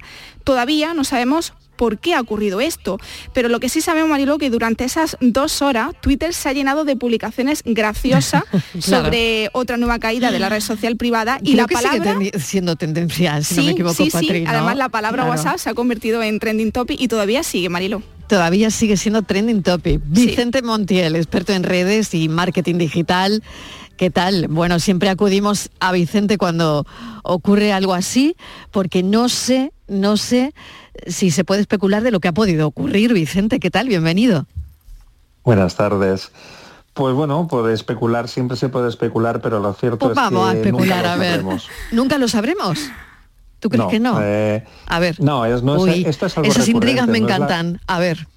Todavía no sabemos por qué ha ocurrido esto, pero lo que sí sabemos, Marilo, que durante esas dos horas Twitter se ha llenado de publicaciones graciosas Claro. sobre otra nueva caída de la red social privada y Creo la que palabra... siendo tendencia, si no me equivoco, sí, sí. ¿no? Además la palabra Claro. WhatsApp se ha convertido en trending topic y todavía sigue, Marilo. Todavía sigue siendo trending topic. Vicente Montiel, experto en redes y marketing digital. ¿Qué tal? Bueno, siempre acudimos a Vicente cuando ocurre algo así, porque no sé, no sé si se puede especular de lo que ha podido ocurrir. Vicente, ¿qué tal? Bienvenido. Buenas tardes. Pues bueno, por especular siempre se puede especular, pero lo cierto Pues es vamos que a especular, nunca lo a ver. sabremos. ¿Nunca lo sabremos? ¿Tú crees que no? eh, A ver. no, es, no es- esto es algo esas intrigas me no la- encantan. A ver.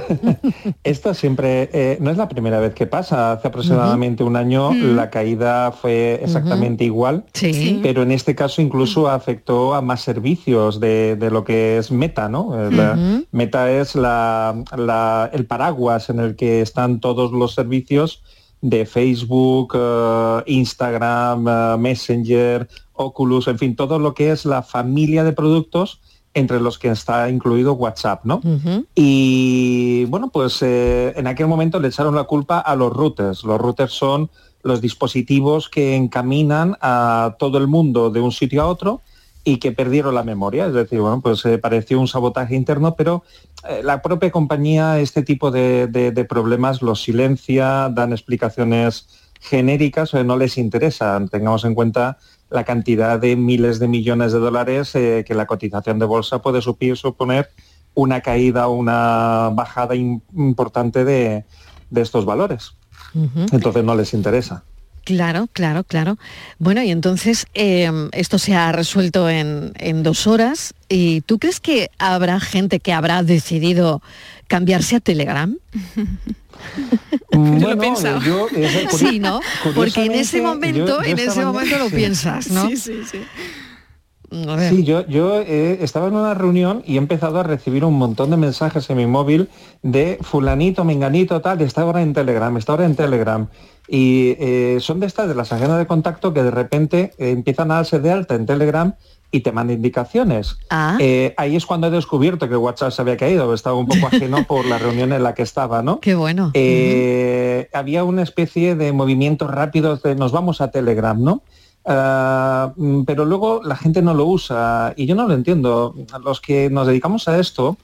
Esto siempre eh, no es la primera vez que pasa. Hace aproximadamente un año Mm. la caída fue exactamente igual, Sí. pero en este caso incluso afectó a más servicios de, de lo que es Meta, ¿no? Eh, la-. Meta es la- la- el paraguas en el que están todos los servicios de Facebook, eh, Instagram, Messenger, Oculus, en fin, todo lo que es la familia de productos entre los que está incluido WhatsApp, ¿no? Y bueno, pues eh, en aquel momento le echaron la culpa a los routers. Los routers son los dispositivos que encaminan a todo el mundo de un sitio a otro y que perdieron la memoria. Es decir, bueno, pues eh, pareció un sabotaje interno, pero eh, la propia compañía este tipo de, de- de problemas los silencia, dan explicaciones genéricas, o no les interesa. Tengamos en cuenta la cantidad de miles de millones de dólares eh, que la cotización de bolsa puede supir- suponer una caída o una bajada im- importante de, de estos valores. Entonces no les interesa. Claro, claro, claro. Bueno, y entonces eh, esto se ha resuelto en, en dos horas. ¿Y tú crees que habrá gente que habrá decidido cambiarse a Telegram? Bueno, yo, es curioso- Sí, ¿no? Porque en ese momento, yo- yo en ese momento lo sí. piensas, ¿no? Sí, sí, sí. Sí, yo, yo eh, estaba en una reunión y he empezado a recibir un montón de mensajes en mi móvil de fulanito, menganito, tal, está ahora en Telegram, está ahora en Telegram. Y eh, son de estas de las agendas de contacto que de repente eh, empiezan a darse de alta en Telegram y te mandan indicaciones. Ah. Eh, ahí es cuando he descubierto que WhatsApp se había caído, estaba un poco ajeno por la reunión en la que estaba, ¿no? Qué bueno. Eh, Había una especie de movimientos rápidos de nos vamos a Telegram, ¿no? Ah, mm, pero luego la gente no lo usa y yo no lo entiendo. Los que nos dedicamos a esto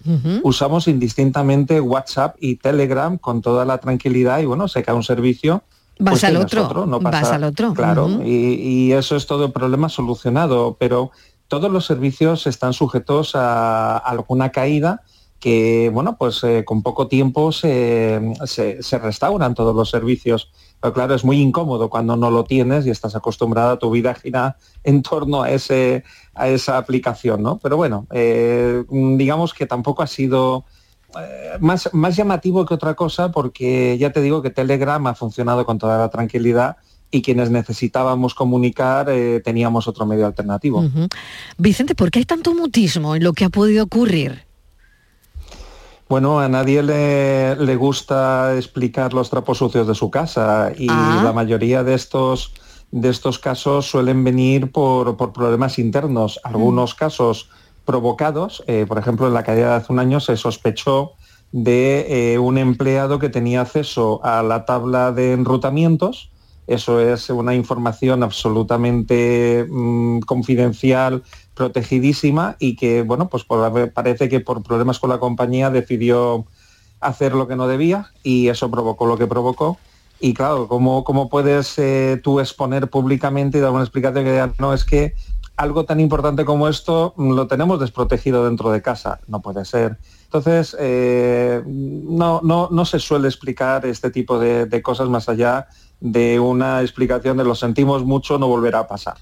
usamos indistintamente WhatsApp y Telegram con toda la tranquilidad y bueno, se cae un servicio. Vas pues al otro, no vas al otro. Claro, y, y eso es todo el problema solucionado, pero todos los servicios están sujetos a alguna caída que, bueno, pues eh, con poco tiempo se, se- se restauran todos los servicios. Pero claro, es muy incómodo cuando no lo tienes y estás acostumbrada a tu vida gira en torno a, ese, a esa aplicación, ¿no? Pero bueno, eh, digamos que tampoco ha sido más, más llamativo que otra cosa porque ya te digo que Telegram ha funcionado con toda la tranquilidad y quienes necesitábamos comunicar eh, teníamos otro medio alternativo. Vicente, ¿por qué hay tanto mutismo en lo que ha podido ocurrir? Bueno, a nadie le, le gusta explicar los trapos sucios de su casa y Ah. la mayoría de estos, de estos casos suelen venir por, por problemas internos. Algunos casos provocados, eh, por ejemplo, en la caída de hace un año se sospechó de eh, un empleado que tenía acceso a la tabla de enrutamientos. Eso es una información absolutamente mm, confidencial, protegidísima y que, bueno, pues parece que por problemas con la compañía decidió hacer lo que no debía y eso provocó lo que provocó. Y claro, ¿cómo, puedes eh, tú exponer públicamente y dar una explicación que no, es que algo tan importante como esto mm, lo tenemos desprotegido dentro de casa? No puede ser. Entonces, eh, no, no, no se suele explicar este tipo de, de cosas más allá de una explicación de lo sentimos mucho, no volverá a pasar.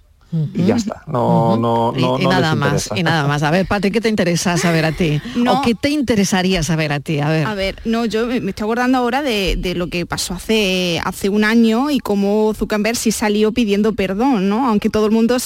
Y ya está. No, no, Y- no, y, no les nada más, y nada más. A ver, Pati, ¿qué te interesa saber a ti? No. ¿O qué te interesaría saber a ti? A ver. A ver, no, yo me estoy acordando ahora de, de lo que pasó hace, hace un año y cómo Zuckerberg sí salió pidiendo perdón, ¿no? Aunque todo el mundo,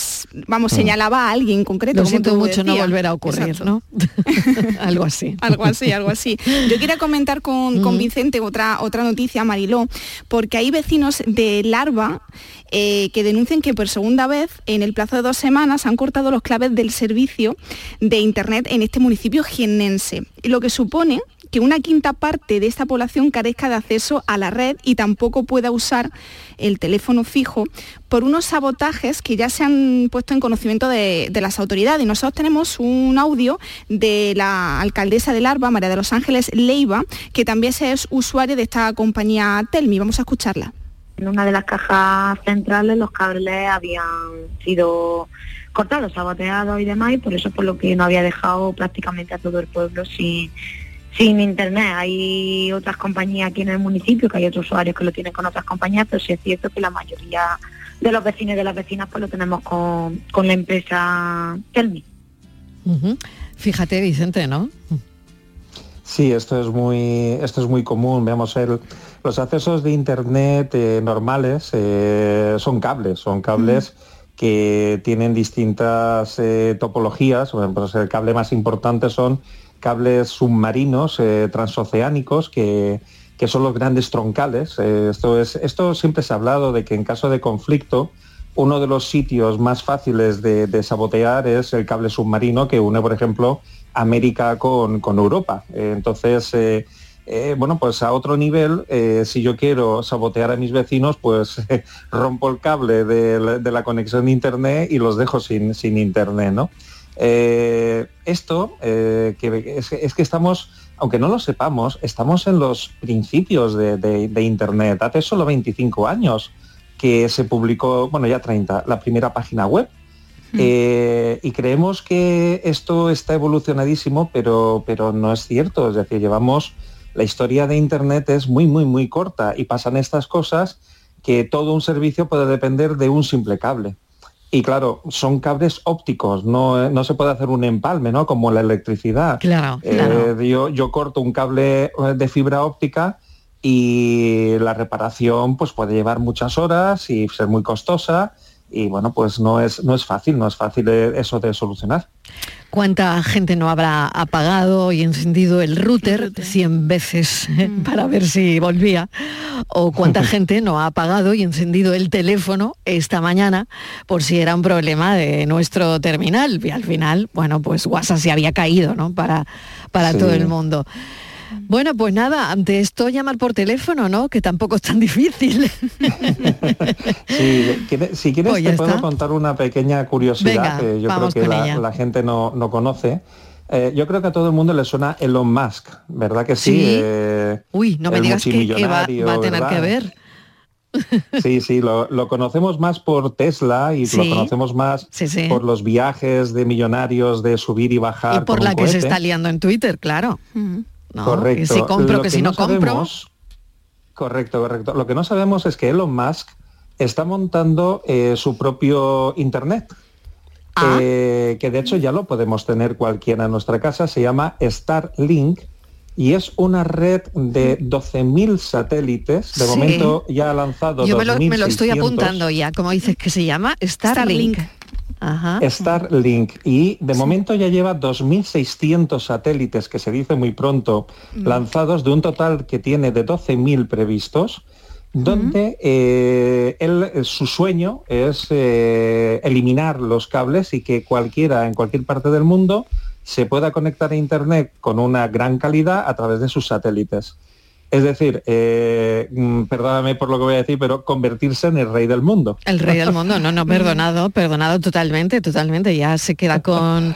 vamos, Mm. señalaba a alguien en concreto. Lo siento mucho, no volverá a ocurrir, Exacto. ¿no? Algo así. Algo así, algo así. Yo quería comentar con, con Ujú. Vicente otra, otra noticia, Mariló, porque hay vecinos de Larva eh, que denuncian que por segunda vez en el plazo de dos semanas han cortado los claves del servicio de Internet en este municipio jiennense, lo que supone que una quinta parte de esta población carezca de acceso a la red y tampoco pueda usar el teléfono fijo por unos sabotajes que ya se han puesto en conocimiento de, las autoridades. Y nosotros tenemos un audio de la alcaldesa de Larva, María de los Ángeles Leiva, que también es usuaria de esta compañía Telmi. Vamos a escucharla. En una de las cajas centrales los cables habían sido cortados, saboteados y demás, y por eso por lo que no había dejado prácticamente a todo el pueblo sin, sin internet. Hay otras compañías aquí en el municipio, que hay otros usuarios que lo tienen con otras compañías, pero sí es cierto que la mayoría de los vecinos y de las vecinas pues lo tenemos con, con la empresa Telmi. Fíjate, Vicente, ¿no? Sí, esto es muy, esto es muy común. Veamos, el, los accesos de Internet eh, normales eh, son cables, son cables que tienen distintas eh, topologías. Por ejemplo, el cable más importante son cables submarinos eh, transoceánicos que, que son los grandes troncales. Eh, esto, es, esto siempre se ha hablado de que en caso de conflicto, uno de los sitios más fáciles de, de sabotear es el cable submarino que une, por ejemplo, América con, con Europa. Entonces, eh, eh, bueno, pues a otro nivel, eh, si yo quiero sabotear a mis vecinos, pues rompo el cable de la, de la conexión de Internet y los dejo sin, sin Internet, ¿no? Eh, esto, que es, es que estamos, aunque no lo sepamos, estamos en los principios de, de- de Internet. Hace solo 25 años que se publicó, bueno, ya 30, la primera página web. Eh, y creemos que esto está evolucionadísimo, pero, pero no es cierto. Es decir, llevamos, la historia de Internet es muy, muy, muy corta y pasan estas cosas que todo un servicio puede depender de un simple cable. Y claro, son cables ópticos, no, no se puede hacer un empalme, ¿no? Como la electricidad. Claro, Eh, claro. yo, yo corto un cable eh, de fibra óptica y la reparación pues puede llevar muchas horas y ser muy costosa y bueno pues no es no es fácil no es fácil eh, eso de solucionar ¿Cuánta gente no habrá apagado y encendido el router 100 veces eh, para ver si volvía? ¿O cuánta gente no ha apagado y encendido el teléfono esta mañana por si era un problema de nuestro terminal? Y al final, bueno, pues WhatsApp se había caído, ¿no? Para, para Sí. todo el mundo. Bueno, pues nada, ante esto llamar por teléfono, ¿no? Que tampoco es tan difícil. Sí, si quieres Pues te puedo está. contar una pequeña curiosidad Venga, que yo creo que la, gente no, no conoce. Eh, yo creo que a todo el mundo le suena Elon Musk, ¿verdad que sí? Sí. Eh, Uy, no me digas que, que va, a tener que ver. Sí, sí, lo, lo conocemos más por Tesla y lo conocemos más Sí, sí. por los viajes de millonarios de subir y bajar. Y por con la un que se está liando en Twitter, claro. ¿No? Correcto. Que si compro, Lo que si no, compro. sabemos- Correcto, correcto. Lo que no sabemos es que Elon Musk está montando eh, su propio Internet. Ah. eh, que de hecho ya lo podemos tener cualquiera en nuestra casa, se llama Starlink y es una red de 12.000 satélites. De Sí. momento ya ha lanzado Yo me lo, me lo estoy 2.600. apuntando ya. ¿Cómo dices que se llama? Starlink. Ajá. Starlink y de momento ya lleva 2.600 satélites, que se dice muy pronto, Mm. lanzados de un total que tiene de 12.000 previstos, donde eh, él, eh, su sueño es eh, eliminar los cables y que cualquiera en cualquier parte del mundo se pueda conectar a Internet con una gran calidad a través de sus satélites. Es decir, eh, mm, perdóname por lo que voy a decir, pero convertirse en el rey del mundo. El rey del mundo, no, no, perdonado, perdonado totalmente, totalmente. Ya se queda con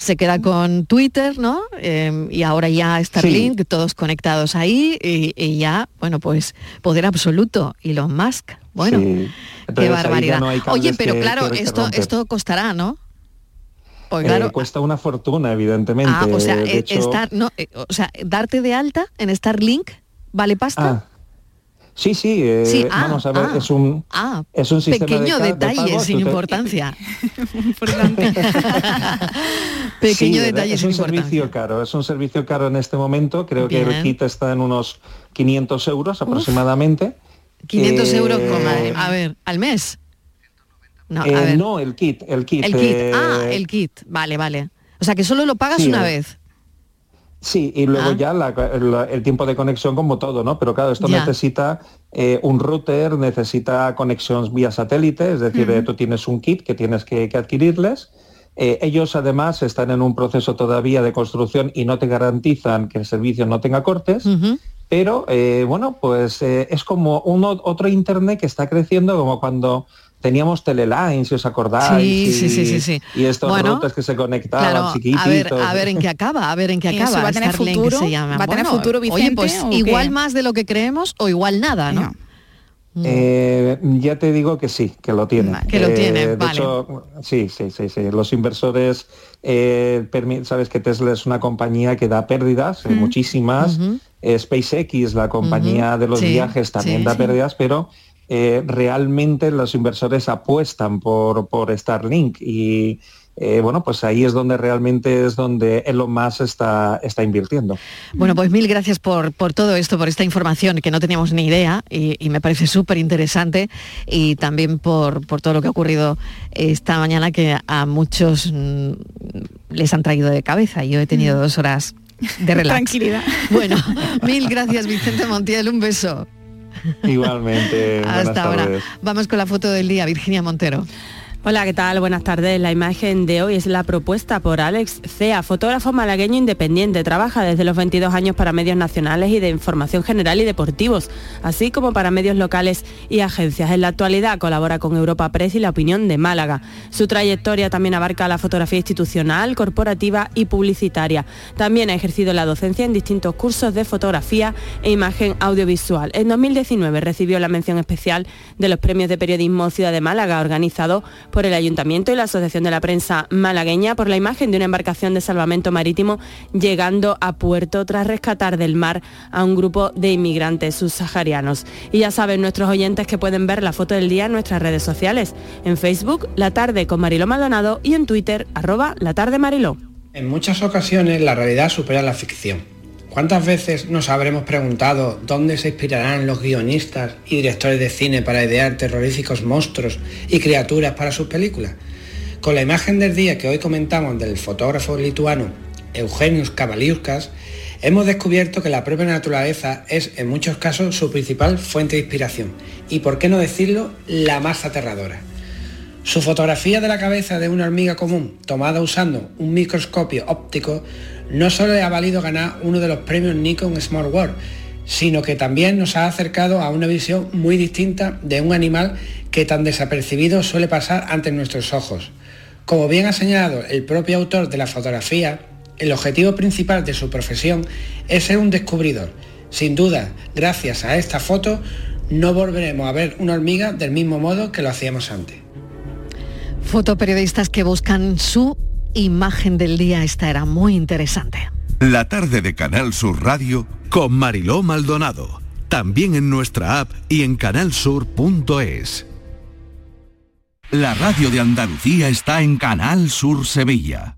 se queda con Twitter, ¿no? Eh, y ahora ya Starlink, todos conectados ahí y, y ya, bueno, pues poder absoluto. Elon Musk, bueno, Sí. qué Entonces, barbaridad. no Oye, pero que- claro, que- esto, romper. esto costará, ¿no? Pues Eh, claro, cuesta una fortuna, evidentemente. ah, o sea, eh, hecho- estar, no, o sea, darte de alta en Starlink vale pasta. Ah, sí, sí, eh, Sí, ah, vamos a ver, ah. es un Ah, es un sistema pequeño de, ca- de detalle pago, sin te- importancia. Pequeño Sí, detalle es sin un importancia. servicio caro, es un servicio caro en este momento, creo que Bien. el kit está en unos 500 euros aproximadamente. 500 Eh, euros, coma, a ver, al mes. No, eh, a ver. no, el kit, el kit. el kit. eh, Ah, el kit. Vale, vale. O sea que solo lo pagas Sí, una eh, vez. Sí, y luego Ah. ya la- la- el tiempo de conexión como todo, ¿no? Pero claro, esto Ya. necesita eh, un router, necesita conexión vía satélite, es decir, eh, tú tienes un kit que tienes que, que adquirirles. Eh, ellos además están en un proceso todavía de construcción y no te garantizan que el servicio no tenga cortes. Pero eh, bueno, pues es como uno, otro internet que está creciendo como cuando teníamos Teleline, si os acordáis. Sí, y, sí, sí, sí, sí. Y estos Bueno, routers que se conectaban Claro, chiquititos. a ver, a ver en qué acaba, a ver en qué ¿Eso acaba. va a tener Starlink futuro? se llama. ¿Va a tener Bueno, futuro, Oye, Vicente, pues o qué? igual más de lo que creemos o igual nada, ¿no? Eh, ya te digo que sí, que lo tiene. que lo Eh, tiene, de vale. hecho, sí, sí, sí, sí. Los inversores, eh, sabes que Tesla es una compañía que da pérdidas, eh, Mm. muchísimas. Eh, SpaceX, la compañía de los Sí, viajes, también sí, da sí. pérdidas, pero eh, realmente los inversores apuestan por, por Starlink y eh, bueno, pues ahí es donde realmente es donde Elon Musk está, está invirtiendo. Bueno, pues mil gracias por, por todo esto, por esta información que no teníamos ni idea y, y me parece súper interesante y también por, por todo lo que ha ocurrido esta mañana que a muchos mm, les han traído de cabeza. Yo he tenido dos horas de relax. Tranquilidad. Bueno, mil gracias Vicente Montiel, un beso. Igualmente, Hasta ahora. Vamos con la foto del día, Virginia Montero. Hola, ¿qué tal? Buenas tardes. La imagen de hoy es la propuesta por Alex Cea, fotógrafo malagueño independiente. Trabaja desde los 22 años para medios nacionales y de información general y deportivos, así como para medios locales y agencias. En la actualidad colabora con Europa Press y La Opinión de Málaga. Su trayectoria también abarca la fotografía institucional, corporativa y publicitaria. También ha ejercido la docencia en distintos cursos de fotografía e imagen audiovisual. En 2019 recibió la mención especial de los premios de periodismo Ciudad de Málaga, organizado por el Ayuntamiento y la Asociación de la Prensa Malagueña por la imagen de una embarcación de salvamento marítimo llegando a puerto tras rescatar del mar a un grupo de inmigrantes subsaharianos. Y ya saben nuestros oyentes que pueden ver la foto del día en nuestras redes sociales, en Facebook, La Tarde con Mariló Maldonado y en Twitter, arroba La Tarde Mariló. En muchas ocasiones la realidad supera la ficción. ¿Cuántas veces nos habremos preguntado dónde se inspirarán los guionistas y directores de cine para idear terroríficos monstruos y criaturas para sus películas? Con la imagen del día que hoy comentamos del fotógrafo lituano Eugenius Kavaliuskas, hemos descubierto que la propia naturaleza es en muchos casos su principal fuente de inspiración y, por qué no decirlo, la más aterradora. Su fotografía de la cabeza de una hormiga común, tomada usando un microscopio óptico, no solo le ha valido ganar uno de los premios Nikon Smart World, sino que también nos ha acercado a una visión muy distinta de un animal que tan desapercibido suele pasar ante nuestros ojos. Como bien ha señalado el propio autor de la fotografía, el objetivo principal de su profesión es ser un descubridor. Sin duda, gracias a esta foto, no volveremos a ver una hormiga del mismo modo que lo hacíamos antes. Fotoperiodistas que buscan su imagen del día. Esta era muy interesante. La tarde de Canal Sur Radio con Mariló Maldonado. también en nuestra app y en canalsur.es. La radio de Andalucía está en Canal Sur Sevilla.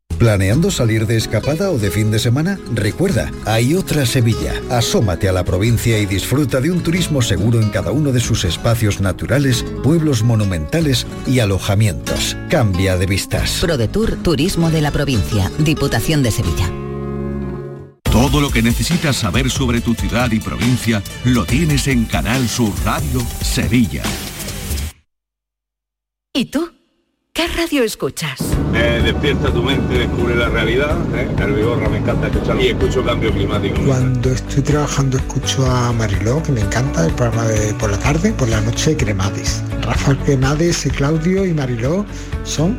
¿Planeando salir de escapada o de fin de semana? Recuerda, hay otra Sevilla. Asómate a la provincia y disfruta de un turismo seguro en cada uno de sus espacios naturales, pueblos monumentales y alojamientos. Cambia de vistas. ProDetour Turismo de la Provincia, Diputación de Sevilla. Todo lo que necesitas saber sobre tu ciudad y provincia lo tienes en Canal Sur Radio Sevilla. ¿Y tú? ¿Qué radio escuchas? Eh, despierta tu mente, descubre la realidad. ¿eh? El Vigorra me encanta escuchar y escucho cambio climático. Cuando estoy trabajando escucho a Mariló, que me encanta, el programa de por la tarde, por la noche Cremades. Rafael Cremades, y Claudio y Mariló son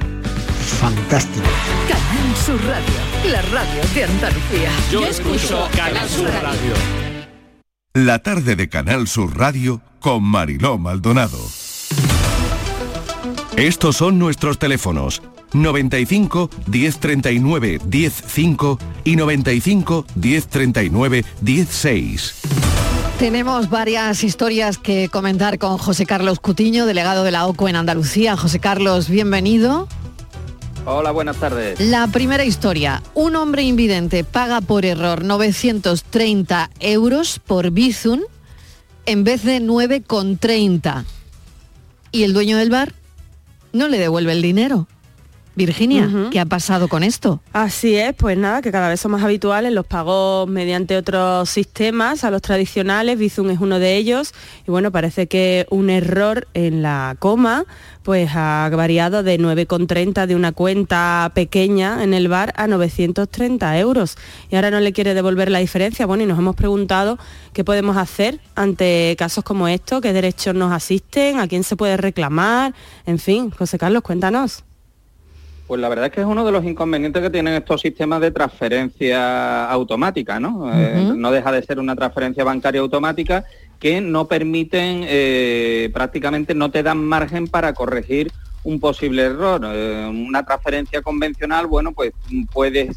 fantásticos. Canal Sur Radio, la radio de Andalucía. Yo escucho Canal Sur Radio. La tarde de Canal Sur Radio con Mariló Maldonado. Estos son nuestros teléfonos 95 1039 105 y 95 1039 16. Tenemos varias historias que comentar con José Carlos Cutiño, delegado de la OCO en Andalucía. José Carlos, bienvenido. Hola, buenas tardes. La primera historia. Un hombre invidente paga por error 930 euros por Bizum en vez de 9,30. ¿Y el dueño del bar? No le devuelve el dinero. Virginia, ¿qué ha pasado con esto? Así es, pues nada, que cada vez son más habituales los pagos mediante otros sistemas a los tradicionales, Bizum es uno de ellos, y bueno, parece que un error en la coma pues ha variado de 9,30 de una cuenta pequeña en el bar a 930 euros. Y ahora no le quiere devolver la diferencia. Bueno, y nos hemos preguntado qué podemos hacer ante casos como estos, qué derechos nos asisten, a quién se puede reclamar, en fin. José Carlos, cuéntanos. Pues la verdad es que es uno de los inconvenientes que tienen estos sistemas de transferencia automática, ¿no? Eh, no deja de ser una transferencia bancaria automática que no permiten, eh, prácticamente no te dan margen para corregir un posible error. Eh, una transferencia convencional, bueno, pues puedes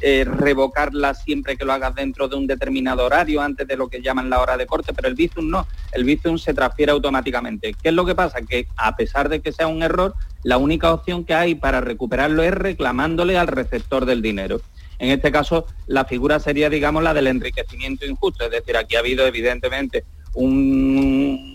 revocarla siempre que lo hagas dentro de un determinado horario, antes de lo que llaman la hora de corte, pero el Bizum no. El Bizum se transfiere automáticamente. ¿Qué es lo que pasa? Que a pesar de que sea un error, la única opción que hay para recuperarlo es reclamándole al receptor del dinero. En este caso, la figura sería, digamos, la del enriquecimiento injusto, es decir, aquí ha habido evidentemente un,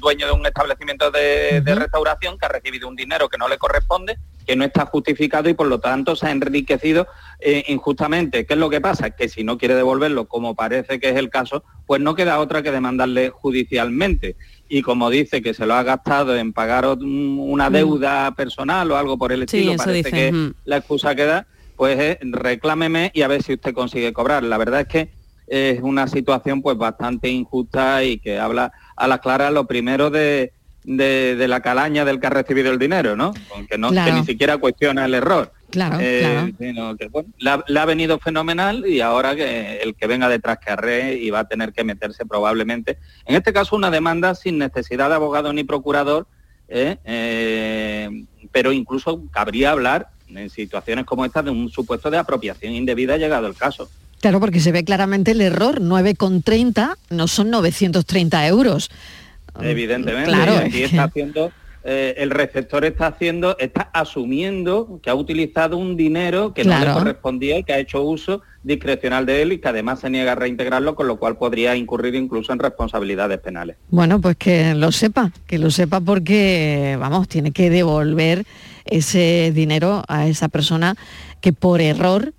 dueño de un establecimiento de, restauración que ha recibido un dinero que no le corresponde, que no está justificado y por lo tanto se ha enriquecido eh, injustamente. ¿Qué es lo que pasa? Que si no quiere devolverlo, como parece que es el caso, pues no queda otra que demandarle judicialmente y como dice que se lo ha gastado en pagar una mm. deuda personal o algo por el estilo, parece que mm. la excusa que da, pues reclámeme y a ver si usted consigue cobrar. La verdad es que es una situación pues bastante injusta y que habla a las claras lo primero de, de, la calaña del que ha recibido el dinero, ¿no? Que, no, que ni siquiera cuestiona el error. Claro, eh, le, ha, venido fenomenal y ahora que el que venga detrás que arre y va a tener que meterse probablemente, en este caso una demanda sin necesidad de abogado ni procurador, ¿eh? Eh, pero incluso cabría hablar en situaciones como esta de un supuesto de apropiación indebida llegado el caso. Claro, porque se ve claramente el error, 9,30 no son 930 euros. Evidentemente, claro, aquí está haciendo eh, el receptor está haciendo, está asumiendo que ha utilizado un dinero que no le correspondía y que ha hecho uso discrecional de él y que además se niega a reintegrarlo, con lo cual podría incurrir incluso en responsabilidades penales. Bueno, pues que lo sepa, que lo sepa porque, vamos, tiene que devolver ese dinero a esa persona que por error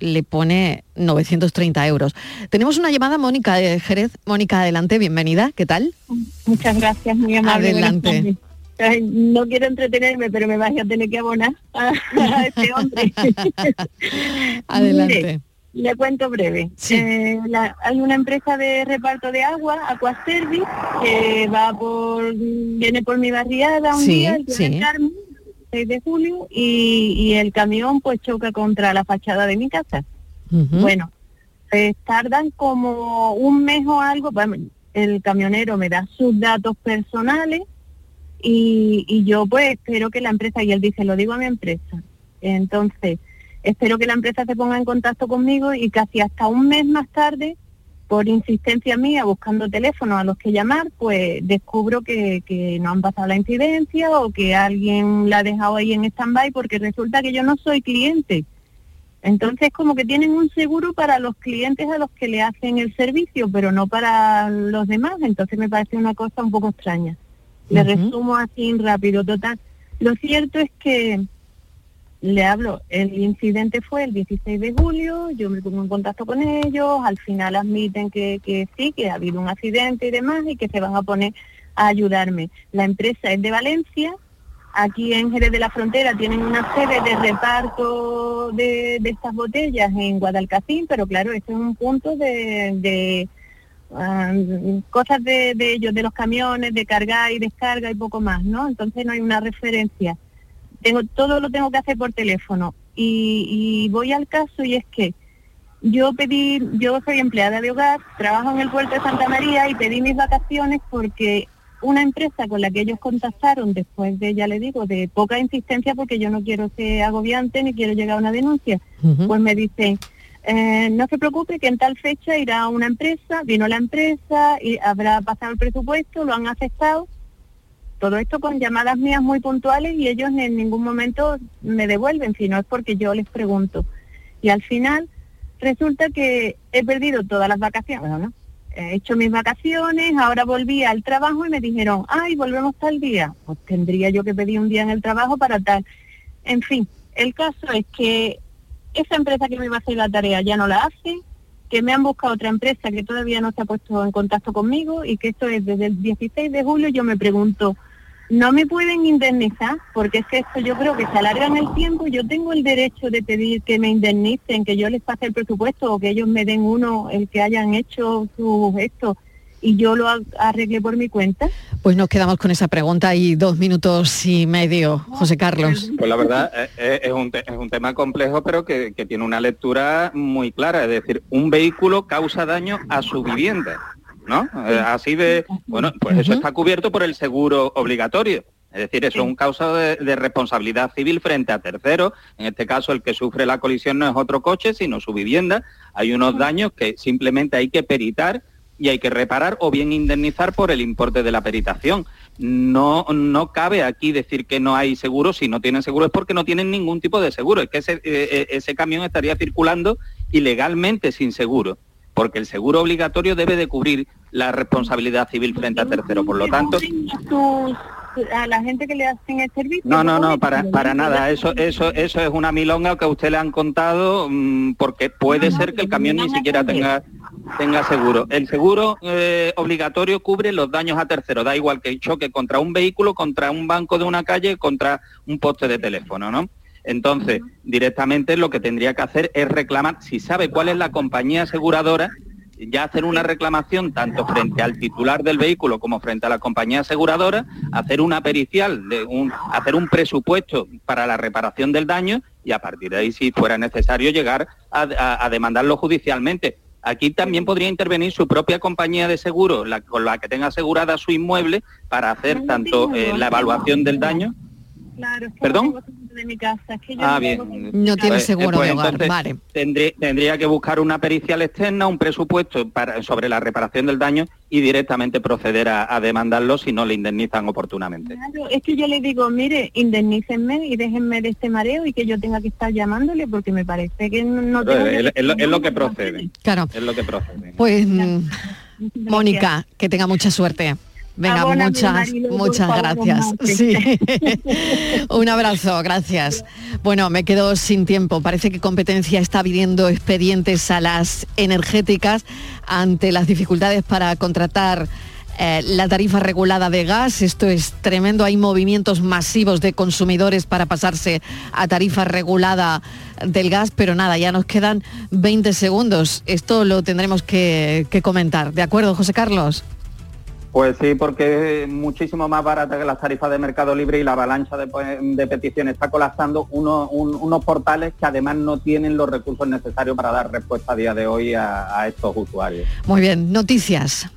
le pone 930 euros. Tenemos una llamada, Mónica de Jerez. Mónica, adelante, bienvenida. ¿Qué tal? Muchas gracias, muy amable. Adelante. No quiero entretenerme, pero me vas a tener que abonar a, este hombre. Adelante. le cuento breve. Eh, hay una empresa de reparto de agua, Aquaservice, que va por, viene por mi barriada un día, el 6 de julio, y, el camión pues choca contra la fachada de mi casa. Bueno, tardan como un mes o algo, el camionero me da sus datos personales y, yo pues espero que la empresa, y él dice, lo digo a mi empresa, entonces espero que la empresa se ponga en contacto conmigo y casi hasta un mes más tarde, por insistencia mía, buscando teléfonos a los que llamar, pues descubro que, que no han pasado la incidencia o que alguien la ha dejado ahí en stand-by porque resulta que yo no soy cliente. Entonces como que tienen un seguro para los clientes a los que le hacen el servicio, pero no para los demás. Entonces me parece una cosa un poco extraña. Le resumo así rápido, total. Lo cierto es que le hablo, el incidente fue el 16 de julio, yo me pongo en contacto con ellos, al final admiten que, que sí, que ha habido un accidente y demás y que se van a poner a ayudarme. La empresa es de Valencia, aquí en Jerez de la Frontera tienen una sede de reparto de, de estas botellas en Guadalcacín, pero claro, este es un punto de Ah, cosas de, ellos, de los camiones, de cargar y descarga y poco más, ¿no? Entonces no hay una referencia. Tengo, todo lo tengo que hacer por teléfono. Y, voy al caso y es que yo pedí, yo soy empleada de hogar, trabajo en el puerto de Santa María y pedí mis vacaciones porque una empresa con la que ellos contactaron después de, ya le digo, de poca insistencia porque yo no quiero ser agobiante ni quiero llegar a una denuncia, pues me dicen, eh, no se preocupe que en tal fecha irá una empresa, vino la empresa y habrá pasado el presupuesto, lo han aceptado. Todo esto con llamadas mías muy puntuales y ellos en ningún momento me devuelven, sino es porque yo les pregunto. Y al final resulta que he perdido todas las vacaciones, ¿no? He hecho mis vacaciones, ahora volví al trabajo y me dijeron, ay, volvemos tal día. Pues tendría yo que pedir un día en el trabajo para tal. En fin, el caso es que esa empresa que me iba a hacer la tarea ya no la hace, que me han buscado otra empresa que todavía no se ha puesto en contacto conmigo y que esto es desde el 16 de julio, yo me pregunto, ¿no me pueden indemnizar? Porque es que esto yo creo que se alarga en el tiempo, yo tengo el derecho de pedir que me indemnicen, que yo les pase el presupuesto o que ellos me den uno, el que hayan hecho su gesto y yo lo arreglé por mi cuenta. Pues nos quedamos con esa pregunta y dos minutos y medio, José Carlos. Pues la verdad eh, eh, es, un, es un tema complejo, pero que, tiene una lectura muy clara. Es decir, un vehículo causa daño a su vivienda, ¿no? Eh, así de, bueno, pues eso está cubierto por el seguro obligatorio. Es decir, eso es un causa de, de, responsabilidad civil frente a terceros. En este caso, el que sufre la colisión no es otro coche, sino su vivienda. Hay unos daños que simplemente hay que peritar y hay que reparar o bien indemnizar por el importe de la peritación. No, no cabe aquí decir que no hay seguro, si no tienen seguro es porque no tienen ningún tipo de seguro, es que ese, eh, eh, ese camión estaría circulando ilegalmente sin seguro, porque el seguro obligatorio debe de cubrir la responsabilidad civil frente a tercero, por lo tanto a la gente que le hacen el servicio. No, no, no, para, para nada. Eso, eso, eso es una milonga que a usted le han contado mm, porque puede ser que el camión ni siquiera tenga tenga seguro. El seguro eh, obligatorio cubre los daños a terceros, da igual que choque contra un vehículo, contra un banco de una calle, contra un poste de teléfono, ¿no? Entonces, directamente lo que tendría que hacer es reclamar, si sabe cuál es la compañía aseguradora, ya hacer una reclamación tanto frente al titular del vehículo como frente a la compañía aseguradora, hacer una pericial, de un, hacer un presupuesto para la reparación del daño y a partir de ahí, si fuera necesario, llegar a demandarlo judicialmente Aquí también podría intervenir su propia compañía de seguro, la, con la que tenga asegurada su inmueble, para hacer tanto eh, la evaluación del daño. Claro, ¿Perdón? De mi casa, ah, bien. No tiene pues, seguro de pues hogar, vale. Tendría, que buscar una pericial externa, un presupuesto para, sobre la reparación del daño y directamente proceder a, demandarlo si no le indemnizan oportunamente. Claro, es que yo le digo, mire, indemnícenme y déjenme de este mareo y que yo tenga que estar llamándole porque me parece que no tengo es, es, lo, que procede. Claro. Es lo que procede. Pues, Mónica, que tenga mucha suerte. Venga, muchas, muchas gracias. Sí. Un abrazo, gracias. Bueno, me quedo sin tiempo. Parece que competencia está pidiendo expedientes a las energéticas ante las dificultades para contratar eh, la tarifa regulada de gas. Esto es tremendo. Hay movimientos masivos de consumidores para pasarse a tarifa regulada del gas, pero nada, ya nos quedan 20 segundos. Esto lo tendremos que, que comentar. ¿De acuerdo, José Carlos? Pues sí, porque es muchísimo más barata que las tarifas de Mercado Libre y la avalancha de, de peticiones está colapsando unos portales que además no tienen los recursos necesarios para dar respuesta a día de hoy a estos usuarios. Muy bien, noticias.